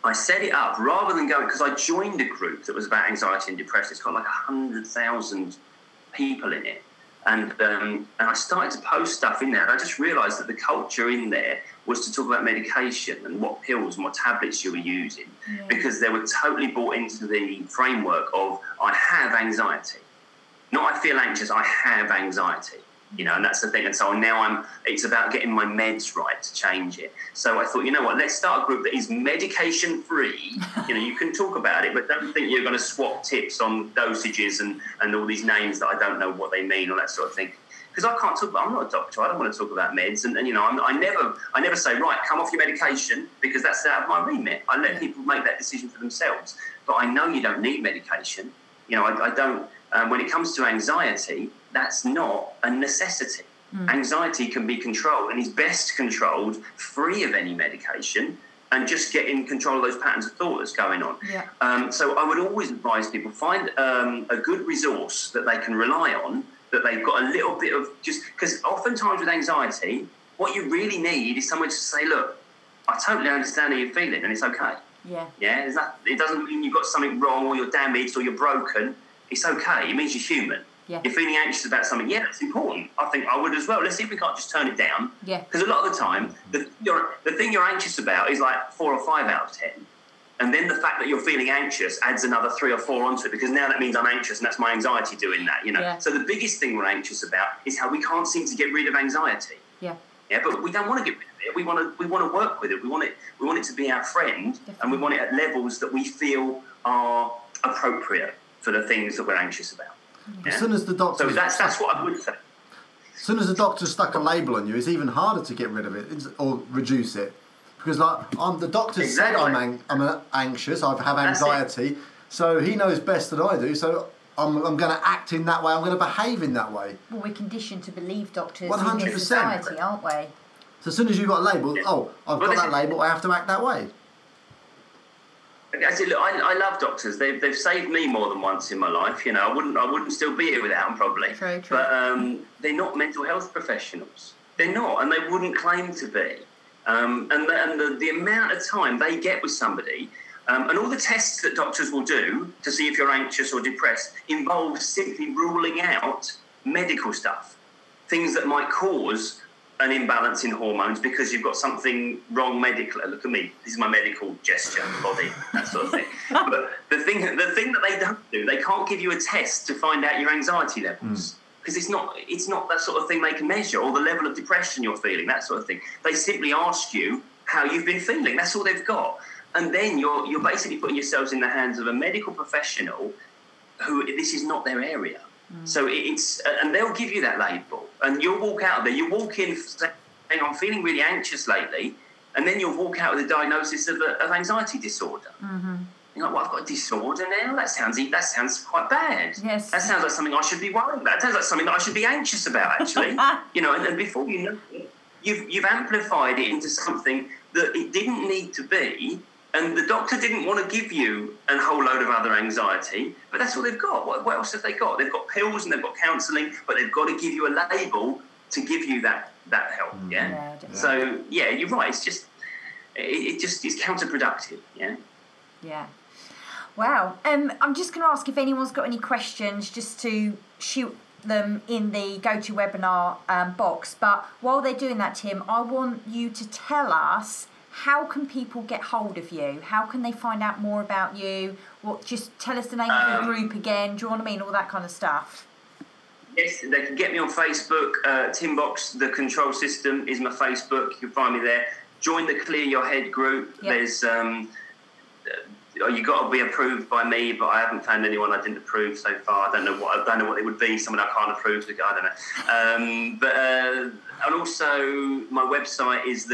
I set it up rather than going because I joined a group that was about anxiety and depression. It's got like hundred thousand people in it, and um, and I started to post stuff in there. And I just realised that the culture in there was to talk about medication and what pills and what tablets you were using yeah. because they were totally bought into the framework of I have anxiety. Not I feel anxious, I have anxiety. You know, and that's the thing. And so now I'm it's about getting my meds right to change it. So I thought, you know what, let's start a group that is medication free. you know, you can talk about it, but don't think you're going to swap tips on dosages and, and all these names that I don't know what they mean or that sort of thing because I can't talk. About, I'm not a doctor. I don't want to talk about meds, and, and you know, I'm, i never, I never say right, come off your medication because that's out of my remit. I let people make that decision for themselves. But I know you don't need medication. You know, I, I don't. Um, when it comes to anxiety, that's not a necessity. Mm. Anxiety can be controlled and is best controlled free of any medication and just get in control of those patterns of thought that's going on. Yeah. Um, so I would always advise people find um, a good resource that they can rely on that they've got a little bit of just because oftentimes with anxiety, what you really need is someone to say, look, I totally understand how you're feeling and it's okay. Yeah. Yeah. That, it doesn't mean you've got something wrong or you're damaged or you're broken. It's okay. It means you're human. Yeah. You're feeling anxious about something. Yeah, it's important. I think I would as well. Let's see if we can't just turn it down. Yeah. Because a lot of the time, the, the thing you're anxious about is like four or five out of ten. And then the fact that you're feeling anxious adds another three or four onto it because now that means I'm anxious and that's my anxiety doing that, you know. Yeah. So the biggest thing we're anxious about is how we can't seem to get rid of anxiety. Yeah. Yeah, but we don't want to get rid of it. We want to we want to work with it. We want it we want it to be our friend Definitely. and we want it at levels that we feel are appropriate for the things that we're anxious about. Yeah? As soon as the doctor So that's that's what I would say. As soon as the doctor stuck a label on you, it's even harder to get rid of it or reduce it because like I'm the doctor exactly. said I'm ang- I'm anxious, I have anxiety, so he knows best that I do. So I'm, I'm going to act in that way. I'm going to behave in that way. Well, we're conditioned to believe doctors 100%. this society, aren't we? So as soon as you've got a label, oh, I've Well, got that label. I have to act that way. I said, look, I, I love doctors. They've, they've saved me more than once in my life. You know, I wouldn't I wouldn't still be here without them probably. True. But um, they're not mental health professionals. They're not, and they wouldn't claim to be. Um, and the, and the, the amount of time they get with somebody, um, and all the tests that doctors will do to see if you're anxious or depressed involve simply ruling out medical stuff, things that might cause an imbalance in hormones because you've got something wrong medically. Look at me, this is my medical gesture, body, that sort of thing. but the thing, the thing that they don't do, they can't give you a test to find out your anxiety levels hmm. because it's not, it's not that sort of thing they can measure or the level of depression you're feeling, that sort of thing. They simply ask you how you've been feeling. That's all they've got, and then you're you're basically putting yourselves in the hands of a medical professional who this is not their area. Mm. So it's and they'll give you that label, and you'll walk out of there. You walk in saying, "I'm feeling really anxious lately," and then you'll walk out with a diagnosis of, a, of anxiety disorder. Mm-hmm. You're like, "Well, I've got a disorder now. That sounds that sounds quite bad. Yes. that sounds like something I should be worried about. That sounds like something that I should be anxious about, actually. you know, and, and before you know it, you've you've amplified it into something that it didn't need to be, and the doctor didn't want to give you a whole load of other anxiety, but that's all they've got. What, what else have they got? They've got pills and they've got counselling, but they've got to give you a label to give you that that help. Yeah. Yeah, so yeah, you're right. It's just it, it just is counterproductive. Yeah. Yeah. Wow. Um, I'm just going to ask if anyone's got any questions, just to shoot them in the GoToWebinar um, box. But while they're doing that, Tim, I want you to tell us how can people get hold of you? How can they find out more about you? What? Just tell us the name of Um, the group again. Do you know what I mean? All that kind of stuff. Yes, they can get me on Facebook. Uh, Tim Box, the control system, is my Facebook. You can find me there. Join the Clear Your Head group. Yep. There's um, uh, you got to be approved by me, but I haven't found anyone I didn't approve so far. I don't know what I don't know what it would be. Someone I can't approve. I don't know. Um, but uh, and also my website is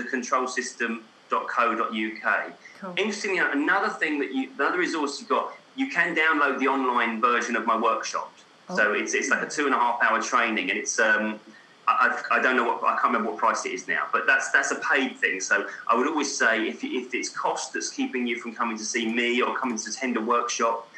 thecontrolsystem.co.uk. Cool. Interestingly, another thing that you, another resource you've got, you can download the online version of my workshop. So Oh. it's, it's like a two and a half hour training, and it's um, I, I I don't know what I can't remember what price it is now, but that's that's a paid thing. So I would always say if if it's cost that's keeping you from coming to see me or coming to attend a workshop,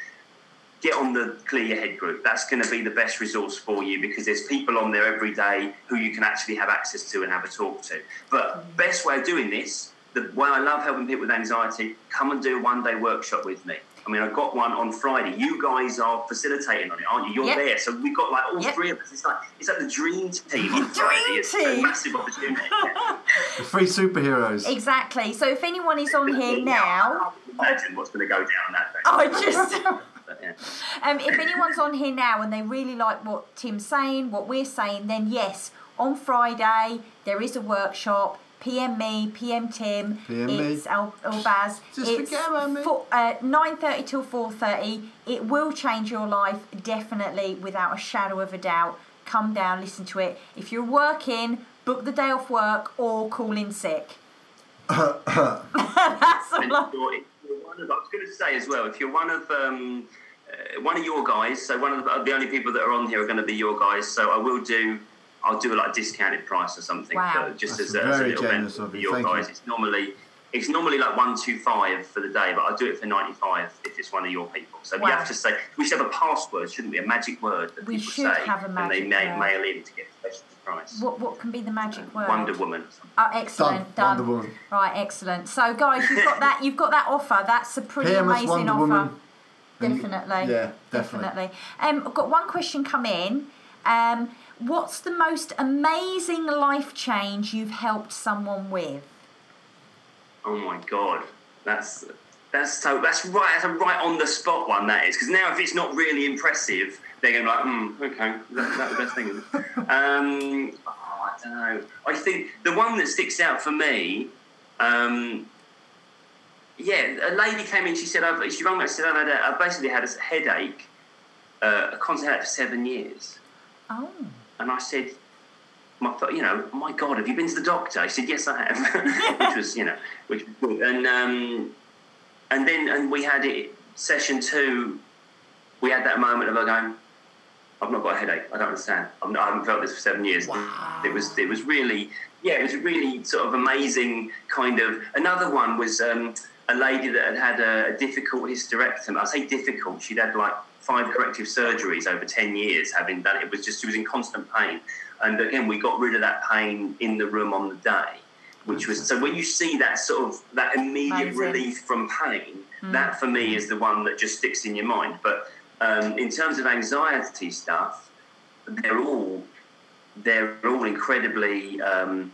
get on the Clear Your Head group. That's going to be the best resource for you because there's people on there every day who you can actually have access to and have a talk to. But best way of doing this, the way I love helping people with anxiety, come and do a one day workshop with me. I mean, I've got one on Friday. You guys are facilitating on it, aren't you? You're Yep. there, so we've got like all Yep. three of us. It's like it's like the dream team on Dream Friday. It's a team. massive opportunity. Yeah. The three superheroes. Exactly. So if anyone is on here now, I imagine what's going to go down that day. I just. But, yeah. Um, if anyone's on here now and they really like what Tim's saying, what we're saying, then yes, on Friday there is a workshop. PM me, PM Tim. PM me. it's Al- Albaz. Just it's forget about me. four- uh, nine thirty till four thirty. It will change your life definitely, without a shadow of a doubt. Come down, listen to it. If you're working, book the day off work or call in sick. That's And all. I- if you're one of, I was going to say as well, if you're one of um, uh, one of your guys, so one of the, the only people that are on here are going to be your guys. So I will do, I'll do a like discounted price or something, Wow. but just That's as a, as a little generous of for you. your Thank you. guys. It's normally it's normally like one two five for the day, but I'll do it for ninety five if it's one of your people. So we have to say we should have a password, shouldn't we? A magic word that We people should say, have a and they may, word. mail in to get a special price. What what can be the magic word? Wonder Woman. Oh, excellent. Done. Done. Wonder Woman. Right, excellent. So, guys, you've got that. You've got that offer. That's a pretty PM us amazing Wonder offer. Woman. Definitely. Yeah, definitely. Um, I've got one question come in. Um, what's the most amazing life change you've helped someone with? Oh my god, that's that's so that's right. That's a right on the spot one. That is because now if it's not really impressive, they're going to be like, hmm, okay, that, that's the best thing. Um, oh, I don't know. I think the one that sticks out for me. Um, yeah, a lady came in. She said, I've, "She rang me. and said, I, had a, I basically had a headache, uh, a constant headache for seven years." Oh, And I said, my, you know, my God, have you been to the doctor? He said, yes, I have, which was, you know, which was good. And um, and then and we had it session two we had that moment of her going, I've not got a headache. I don't understand. i I haven't felt this for seven years. Wow. It was it was really yeah, it was a really sort of amazing kind of. Another one was um, a lady that had had a, a difficult hysterectomy. I say difficult. She'd had like five corrective surgeries over ten years, having done it. It was just she was in constant pain, and again we got rid of that pain in the room on the day, which was so when you see that sort of that immediate Amazing. relief from pain, that for me is the one that just sticks in your mind. But um, in terms of anxiety stuff, they're all they're all incredibly. Um,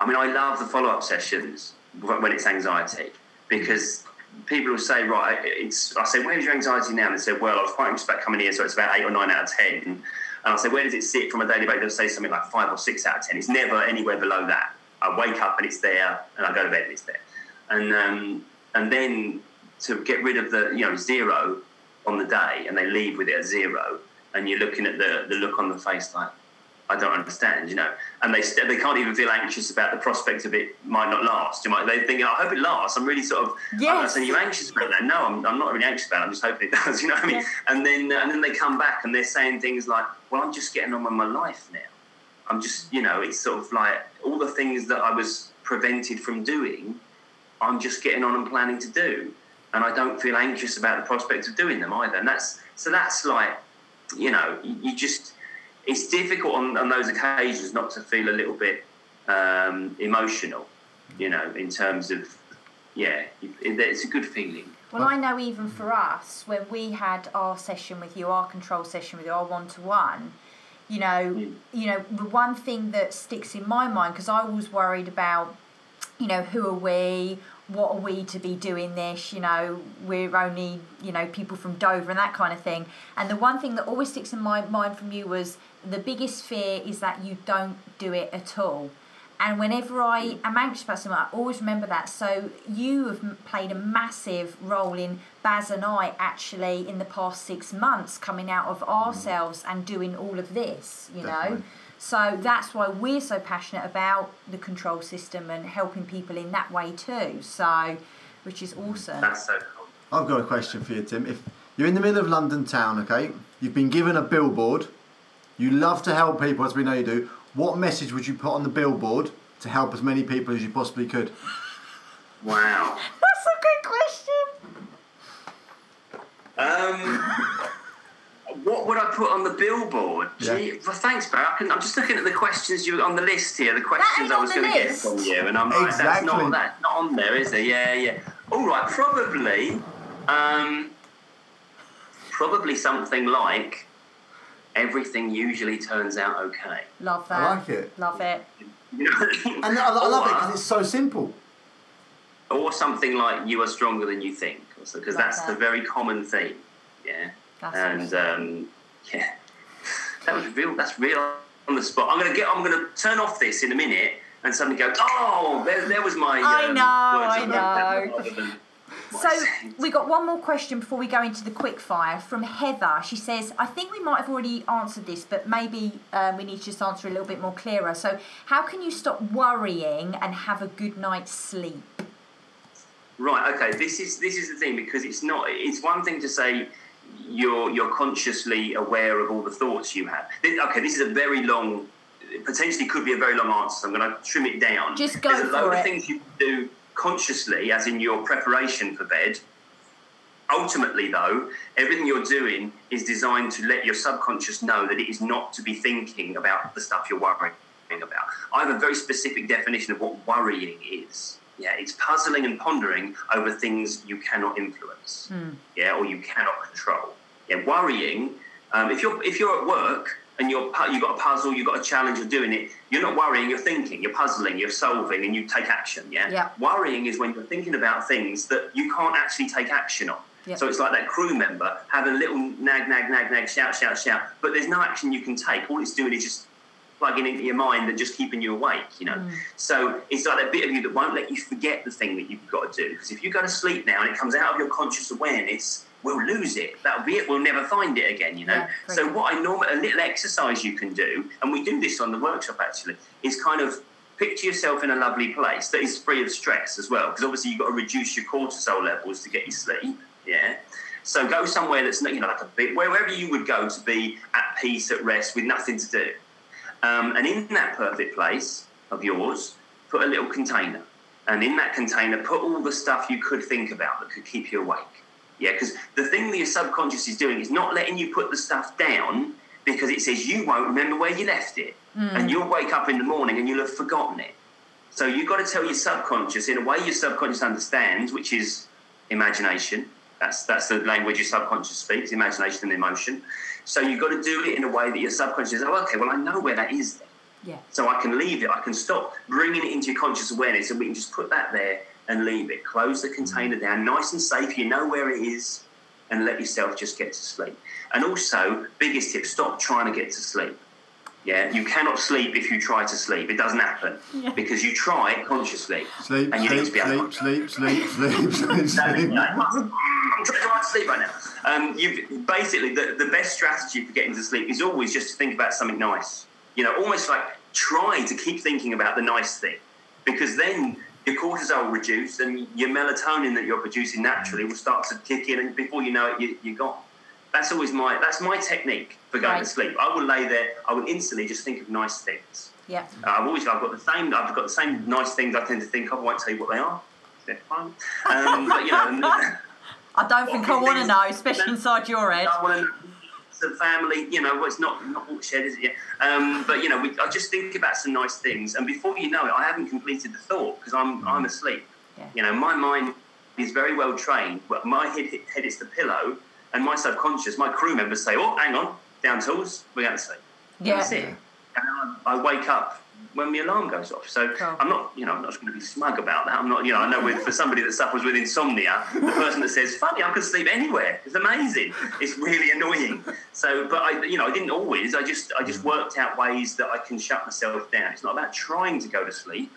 I mean, I love the follow up sessions when it's anxiety because people will say, right, it's. I say, where's your anxiety now? And they say, well, I was quite anxious about coming here, so it's about eight or nine out of ten. And I say, where does it sit from a daily basis? They'll say something like five or six out of ten. It's never anywhere below that. I wake up and it's there, and I go to bed and it's there. And um, and then to get rid of the you know zero on the day, and they leave with it at zero, and you're looking at the the look on the face like. I don't understand, you know, and they st- they can't even feel anxious about the prospect of it might not last. You might they think, I hope it lasts. I'm really sort of. I'm not Yes. saying you're anxious about that. No, I'm, I'm not really anxious about it. I'm just hoping it does. You know what I mean? Yeah. And then uh, and then they come back and they're saying things like, "Well, I'm just getting on with my life now. I'm just, you know, it's sort of like all the things that I was prevented from doing. I'm just getting on and planning to do, and I don't feel anxious about the prospect of doing them either. And that's so that's like, you know, you just it's difficult on, on those occasions not to feel a little bit um, emotional, you know, in terms of yeah, it, it's a good feeling. Well, I know even for us, when we had our session with you, our control session with you, our one to one, you know, you know, the one thing that sticks in my mind because I was worried about, you know, who are we? What are we to be doing this? You know, we're only, you know, people from Dover and that kind of thing. And the one thing that always sticks in my mind from you was the biggest fear is that you don't do it at all. And whenever I am anxious about something, I always remember that. So you have played a massive role in Baz and I actually in the past six months coming out of mm-hmm. ourselves and doing all of this, you know. Definitely. So that's why we're so passionate about the control system and helping people in that way too. So, which is awesome. That's so cool. I've got a question for you, Tim. If you're in the middle of London town, okay, you've been given a billboard, you love to help people as we know you do. What message would you put on the billboard to help as many people as you possibly could? Wow. That's a good question. Um, what would I put on the billboard? Yeah. Gee, well, thanks, Barry. I can, I'm just looking at the questions you on the list here. The questions I was going to get from you, and I'm like, that's Exactly. not that's not on there, is there? Yeah, yeah. All right, probably, um, probably something like everything usually turns out okay. Love that. I like it. Love it. You know what I mean? And I, I love it because it's so simple. or something like you are stronger than you think, because that's that. the very common theme. Yeah. That's and um, yeah, that was real. That's real on the spot. I'm gonna get. I'm gonna turn off this in a minute and suddenly go. Oh, there, there was my. I um, know, I of that know. than So we got one more question before we go into the quick fire from Heather. She says, "I think we might have already answered this, but maybe um, we need to just answer a little bit more clearer. So, how can you stop worrying and have a good night's sleep?" Right. Okay. This is this is the thing because it's not. It's one thing to say you're you're consciously aware of all the thoughts you have. This- Okay. This is a very long. Potentially could be a very long answer. So I'm going to trim it down. Just go There's a load for of things you do consciously, as in your preparation for bed. Ultimately, though, everything you're doing is designed to let your subconscious know that it is not to be thinking about the stuff you're worrying about. I have a very specific definition of what worrying is. Yeah, it's puzzling and pondering over things you cannot influence. Yeah, or you cannot control. Yeah, worrying. Um, if you're if you're at work and you're you've got a puzzle, you've got a challenge, you're doing it. You're not worrying. You're thinking. You're puzzling. You're solving, and you take action. Yeah. Yeah. Worrying is when you're thinking about things that you can't actually take action on. Yeah. So it's like that crew member having a little nag, nag, nag, nag, shout, shout, shout, but there's no action you can take. All it's doing is just plugging into your mind and just keeping you awake, you know. Mm. So it's like that bit of you that won't let you forget the thing that you've got to do. Because if you go to sleep now and it comes out of your conscious awareness, we'll lose it. That'll be it. We'll never find it again, you know. Yeah, so good. what I normally a little exercise you can do, and we do this on the workshop actually, is kind of picture yourself in a lovely place that is free of stress as well. Because obviously you've got to reduce your cortisol levels to get you sleep. Yeah. So go somewhere that's not, you know, like a bit, wherever you would go to be at peace, at rest, with nothing to do. Um, and in that perfect place of yours, put a little container. And in that container, put all the stuff you could think about that could keep you awake. Yeah, because the thing that your subconscious is doing is not letting you put the stuff down because it says you won't remember where you left it. And you'll wake up in the morning and you'll have forgotten it. So you've got to tell your subconscious in a way your subconscious understands, which is imagination. That's that's the language your subconscious speaks, imagination and emotion. So you've got to do it in a way that your subconscious says, oh, okay, well, I know where that is then. Yeah. So I can leave it. I can stop bringing it into your conscious awareness, and we can just put that there and leave it. Close the container mm. down, nice and safe. You know where it is, and let yourself just get to sleep. And also, biggest tip: stop trying to get to sleep. Yeah, you cannot sleep if you try to sleep. It doesn't happen Yeah. because you try consciously. Sleep, and you need to sleep, be able sleep, to sleep, sleep, sleep, sleep, sleep. I'm trying to sleep right now. Um, you've basically the, the best strategy for getting to sleep is always just to think about something nice. You know, almost like try to keep thinking about the nice thing, because then your cortisol will reduce and your melatonin that you're producing naturally will start to kick in, and before you know it, you, you're gone. That's always my that's my technique for going Right. to sleep. I will lay there. I will instantly just think of nice things. Yeah. Uh, I've always I've got the same I've got the same nice things I tend to think of. I won't tell you what they are. They're fun. Um, but you know, I don't think I want to know, especially inside your head. I want to a family, you know, well, it's not not watershed, is it? Yeah. Um, but you know, we, I just think about some nice things, and before you know it, I haven't completed the thought because I'm I'm asleep. Yeah. You know, my mind is very well trained, but my head head is the pillow, and my subconscious, my crew members say, "Oh, hang on, down tools, we're going to sleep." Yeah. That's it. And I, I wake up when the alarm goes off. So Cool. I'm not, you know, I'm not going to be smug about that. I'm not, you know, I know with, for somebody that suffers with insomnia, the person that says, "Funny, I can sleep anywhere," is amazing. It's really annoying. So, but I, you know, I didn't always. I just, I just worked out ways that I can shut myself down. It's not about trying to go to sleep.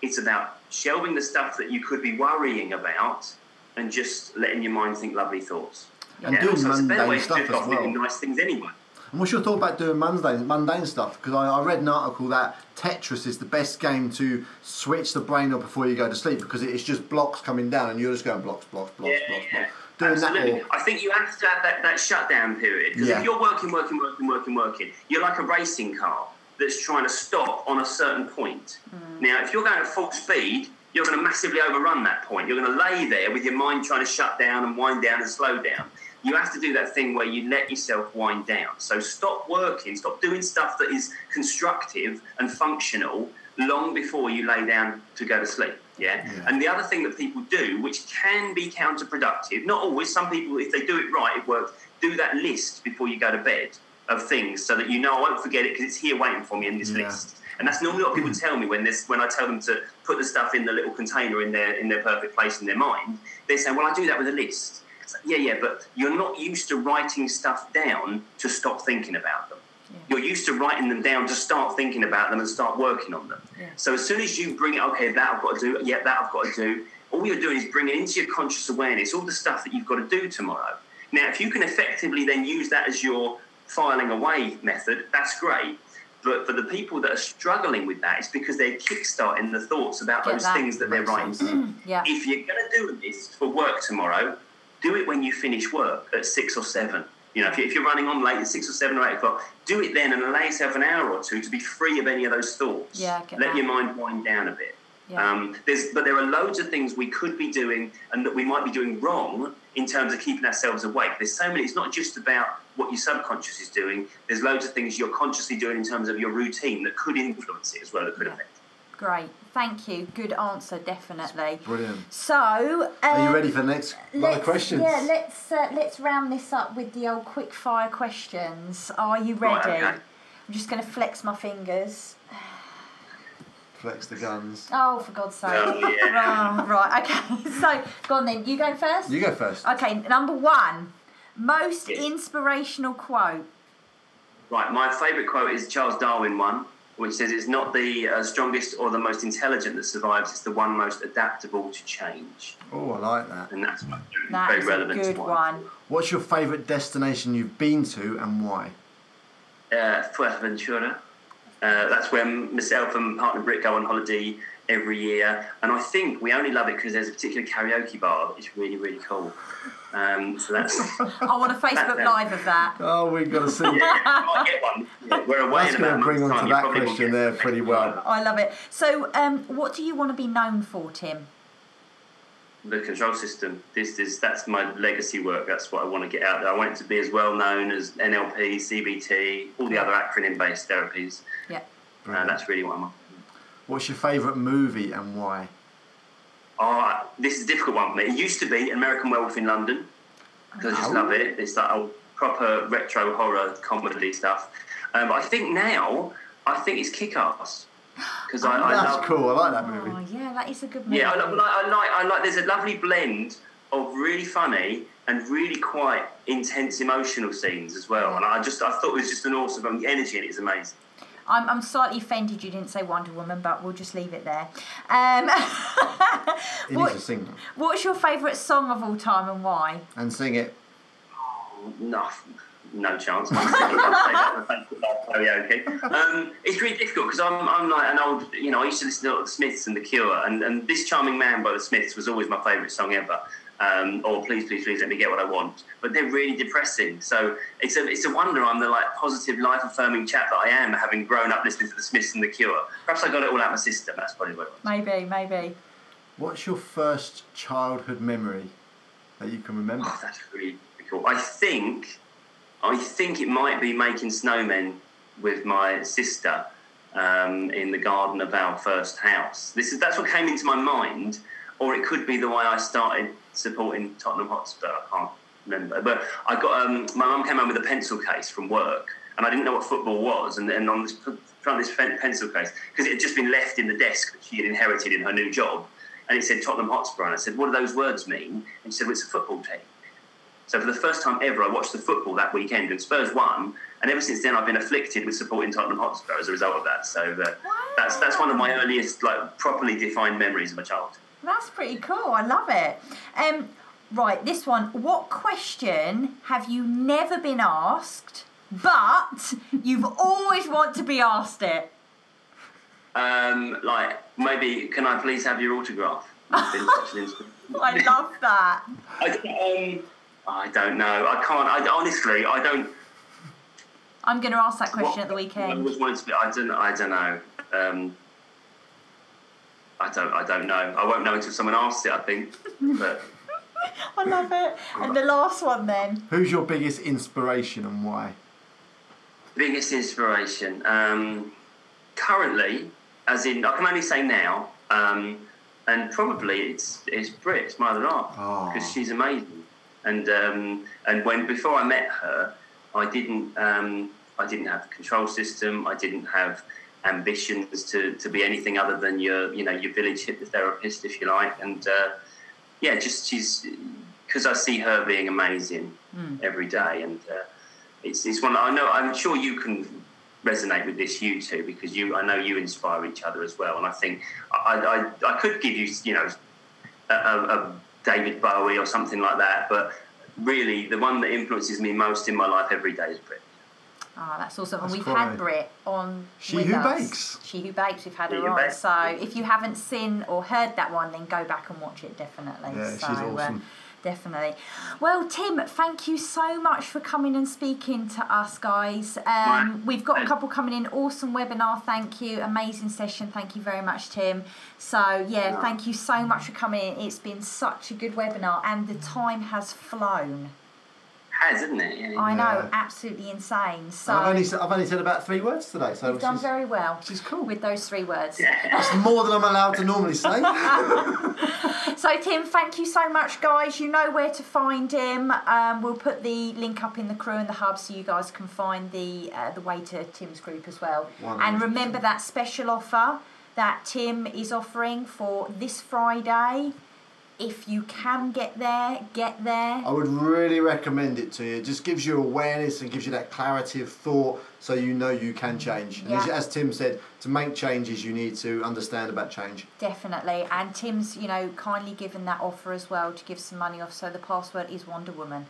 It's about shelving the stuff that you could be worrying about and just letting your mind think lovely thoughts. And doing so better mundane stuff as well. nice things anyway. And what's your thought about doing mundane, mundane stuff? Because I, I read an article that Tetris is the best game to switch the brain off before you go to sleep because it's just blocks coming down and you're just going blocks, blocks, blocks, blocks, blocks. Doing Absolutely. that or I think you have to have that, that shutdown period because Yeah. if you're working, working, working, working, working, you're like a racing car that's trying to stop on a certain point. Hmm. Now, if you're going at full speed, you're going to massively overrun that point. You're going to lay there with your mind trying to shut down and wind down and slow down. You have to do that thing where you let yourself wind down. So stop working, stop doing stuff that is constructive and functional long before you lay down to go to sleep. Yeah? Yeah. And the other thing that people do, which can be counterproductive, not always, some people, if they do it right, it works, do that list before you go to bed of things so that you know I won't forget it because it's here waiting for me in this Yeah. list. And that's normally what people tell me when this when I tell them to put the stuff in the little container in their in their perfect place in their mind. They say, "Well, I do that with a list." It's like, yeah, yeah, but you're not used to writing stuff down to stop thinking about them. You're used to writing them down to start thinking about them and start working on them. Yeah. So as soon as you bring it, okay, that I've got to do, yeah, that I've got to do. All you're doing is bringing into your conscious awareness all the stuff that you've got to do tomorrow. Now, if you can effectively then use that as your filing away method, that's great. But for the people that are struggling with that, it's because they're kickstarting the thoughts about Get those that. things that they're writing. Mm-hmm. Yeah. If you're going to do this for work tomorrow, do it when you finish work at six or seven. You know, if, you, if you're running on late at six or seven or eight o'clock, do it then and allow yourself an hour or two to be free of any of those thoughts. Yeah, get Let that. your mind wind down a bit. Yeah. Um, there's, but there are loads of things we could be doing and that we might be doing wrong in terms of keeping ourselves awake. There's so many. It's not just about what your subconscious is doing. There's loads of things you're consciously doing in terms of your routine that could influence it as well. That could Yeah. affect. it. Great. Thank you. Good answer, definitely. brilliant. So, um, Are you ready for the next lot of questions? Yeah, let's uh, let's round this up with the old quick fire questions. Are you ready? Right, okay. I'm just going to flex my fingers. Flex the guns. Oh, for God's sake. Oh, yeah. Oh, right, okay. So, go on then. You go first? You go first. Okay, number one. Most Yeah. inspirational quote. Right, my favourite quote is Charles Darwin one, which says, "It's not the uh, strongest or the most intelligent that survives; it's the one most adaptable to change." Oh, I like that. And that's That very is a relevant. good to one. What's your favourite destination you've been to and why? Uh, Fuerteventura. Uh, that's where myself and partner Britt go on holiday every year, and I think we only love it because there's a particular karaoke bar that is really really cool. Um, so that's I want a Facebook That- Live of that. Oh, we've got to see. yeah, you might get one. Yeah, we're away That's going to bring month's on to You that question there pretty well. I love it. So, um, what do you want to be known for, Tim? the control system. This is that's my legacy work. That's what I want to get out there. I want it to be as well known as NLP, CBT, all the other acronym based therapies. Yeah. Uh, that's really what I'm. What's your favourite movie and why? Oh, this is a difficult one for me. It used to be American Werewolf in London because I just Oh. love it. It's like old, proper retro horror comedy stuff. Um, but I think now I think it's Kick-Ass because I, I That's love. cool. I like that movie. Oh, yeah, that is a good movie. Yeah, I like, I like. I like. There's a lovely blend of really funny and really quite intense emotional scenes as well. And I just I thought it was just an awesome energy and it's amazing. I'm, I'm slightly offended you didn't say Wonder Woman, but we'll just leave it there. Um, It what- needs to what's your favourite song of all time and why? and sing it. No, no chance. I'm singing, I'll say that for Facebook karaoke. Um, it's really difficult because I'm, I'm like an old, you know, I used to listen to the Smiths and The Cure, and, and This Charming Man by the Smiths was always my favourite song ever. Um, or please, please, please let me get what I want. But they're really depressing. So it's a, it's a wonder I'm the like positive, life affirming chap that I am, having grown up listening to the Smiths and The Cure. Perhaps I got it all out of my system. That's probably what it was. Maybe, maybe. What's your first childhood memory that you can remember? Oh, that's really, really cool. I think, I think it might be making snowmen with my sister um, in the garden of our first house. This is that's what came into my mind, or it could be the way I started supporting Tottenham Hotspur. I can't remember, but I got um, my mum came home with a pencil case from work, and I didn't know what football was, and then on this front of this pencil case because it had just been left in the desk that she had inherited in her new job. And it said Tottenham Hotspur, and I said, "What do those words mean?" And she said, well, "It's a football team." So for the first time ever, I watched the football that weekend, and Spurs won. And ever since then, I've been afflicted with supporting Tottenham Hotspur as a result of that. So uh, that's that's one of my earliest, like properly defined memories of a childhood. That's pretty cool. I love it. Um, right, this one. What question have you never been asked, but you've always want to be asked it? Um, like maybe, can I please have your autograph? It's been such an inspiration. I love that. I, don't- um, I don't know. I can't. I honestly, I don't. I'm going to ask that question what- at the I weekend. wanted to be. I don't. I don't know. Um, I don't. I don't know. I won't know until someone asks it. I think. But I love it. And the last one then. Who's your biggest inspiration and why? biggest inspiration um, currently, as in, I can only say now, um, and probably it's it's Brit, it's my other half, Oh. because she's amazing. And um, and when before I met her, I didn't um, I didn't have a control system. I didn't have ambitions to, to be anything other than your you know your village hypnotherapist, if you like. And uh, yeah, just she's because I see her being amazing every day, and uh, it's it's one I know. I'm sure you can resonate with this, you two, because you I know you inspire each other as well. And I think I I, I could give you you know a, a, a David Bowie or something like that, but really the one that influences me most in my life every day is Brit. Oh, that's awesome. And we've quality. had Brit on. She with Who us. Bakes. She Who Bakes. We've had She her Who on. Bakes. So if you haven't seen or heard that one, then go back and watch it definitely. Yeah, she's so, awesome. Uh, definitely. Well, Tim, thank you so much for coming and speaking to us, guys. Um, we've got a couple coming in. Awesome webinar. Thank you. Amazing session. Thank you very much, Tim. So, yeah, thank you so much for coming in. It's been such a good webinar, and the time has flown. Has, isn't it? Yeah. I know, Yeah. absolutely insane. So, I've only said, I've only said about three words today, so you've done is, very well which is cool. with those three words. Yeah. It's more than I'm allowed to normally say. So, Tim, thank you so much, guys. You know where to find him. Um, we'll put the link up in the crew and the hub so you guys can find the uh, the way to Tim's group as well. And remember that special offer that Tim is offering for this Friday. If you can get there, get there. I would really recommend it to you. It just gives you awareness and gives you that clarity of thought so you know you can change. And as, as Tim said, to make changes, you need to understand about change. Definitely. And Tim's, you know, kindly given that offer as well to give some money off. So the password is Wonder Woman.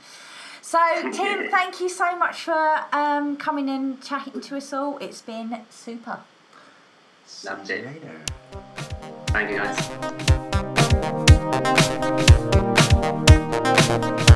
So, Tim, thank you so much for um, coming and chatting to us all. It's been super. See Loved you it. later. Thank you, guys. Thank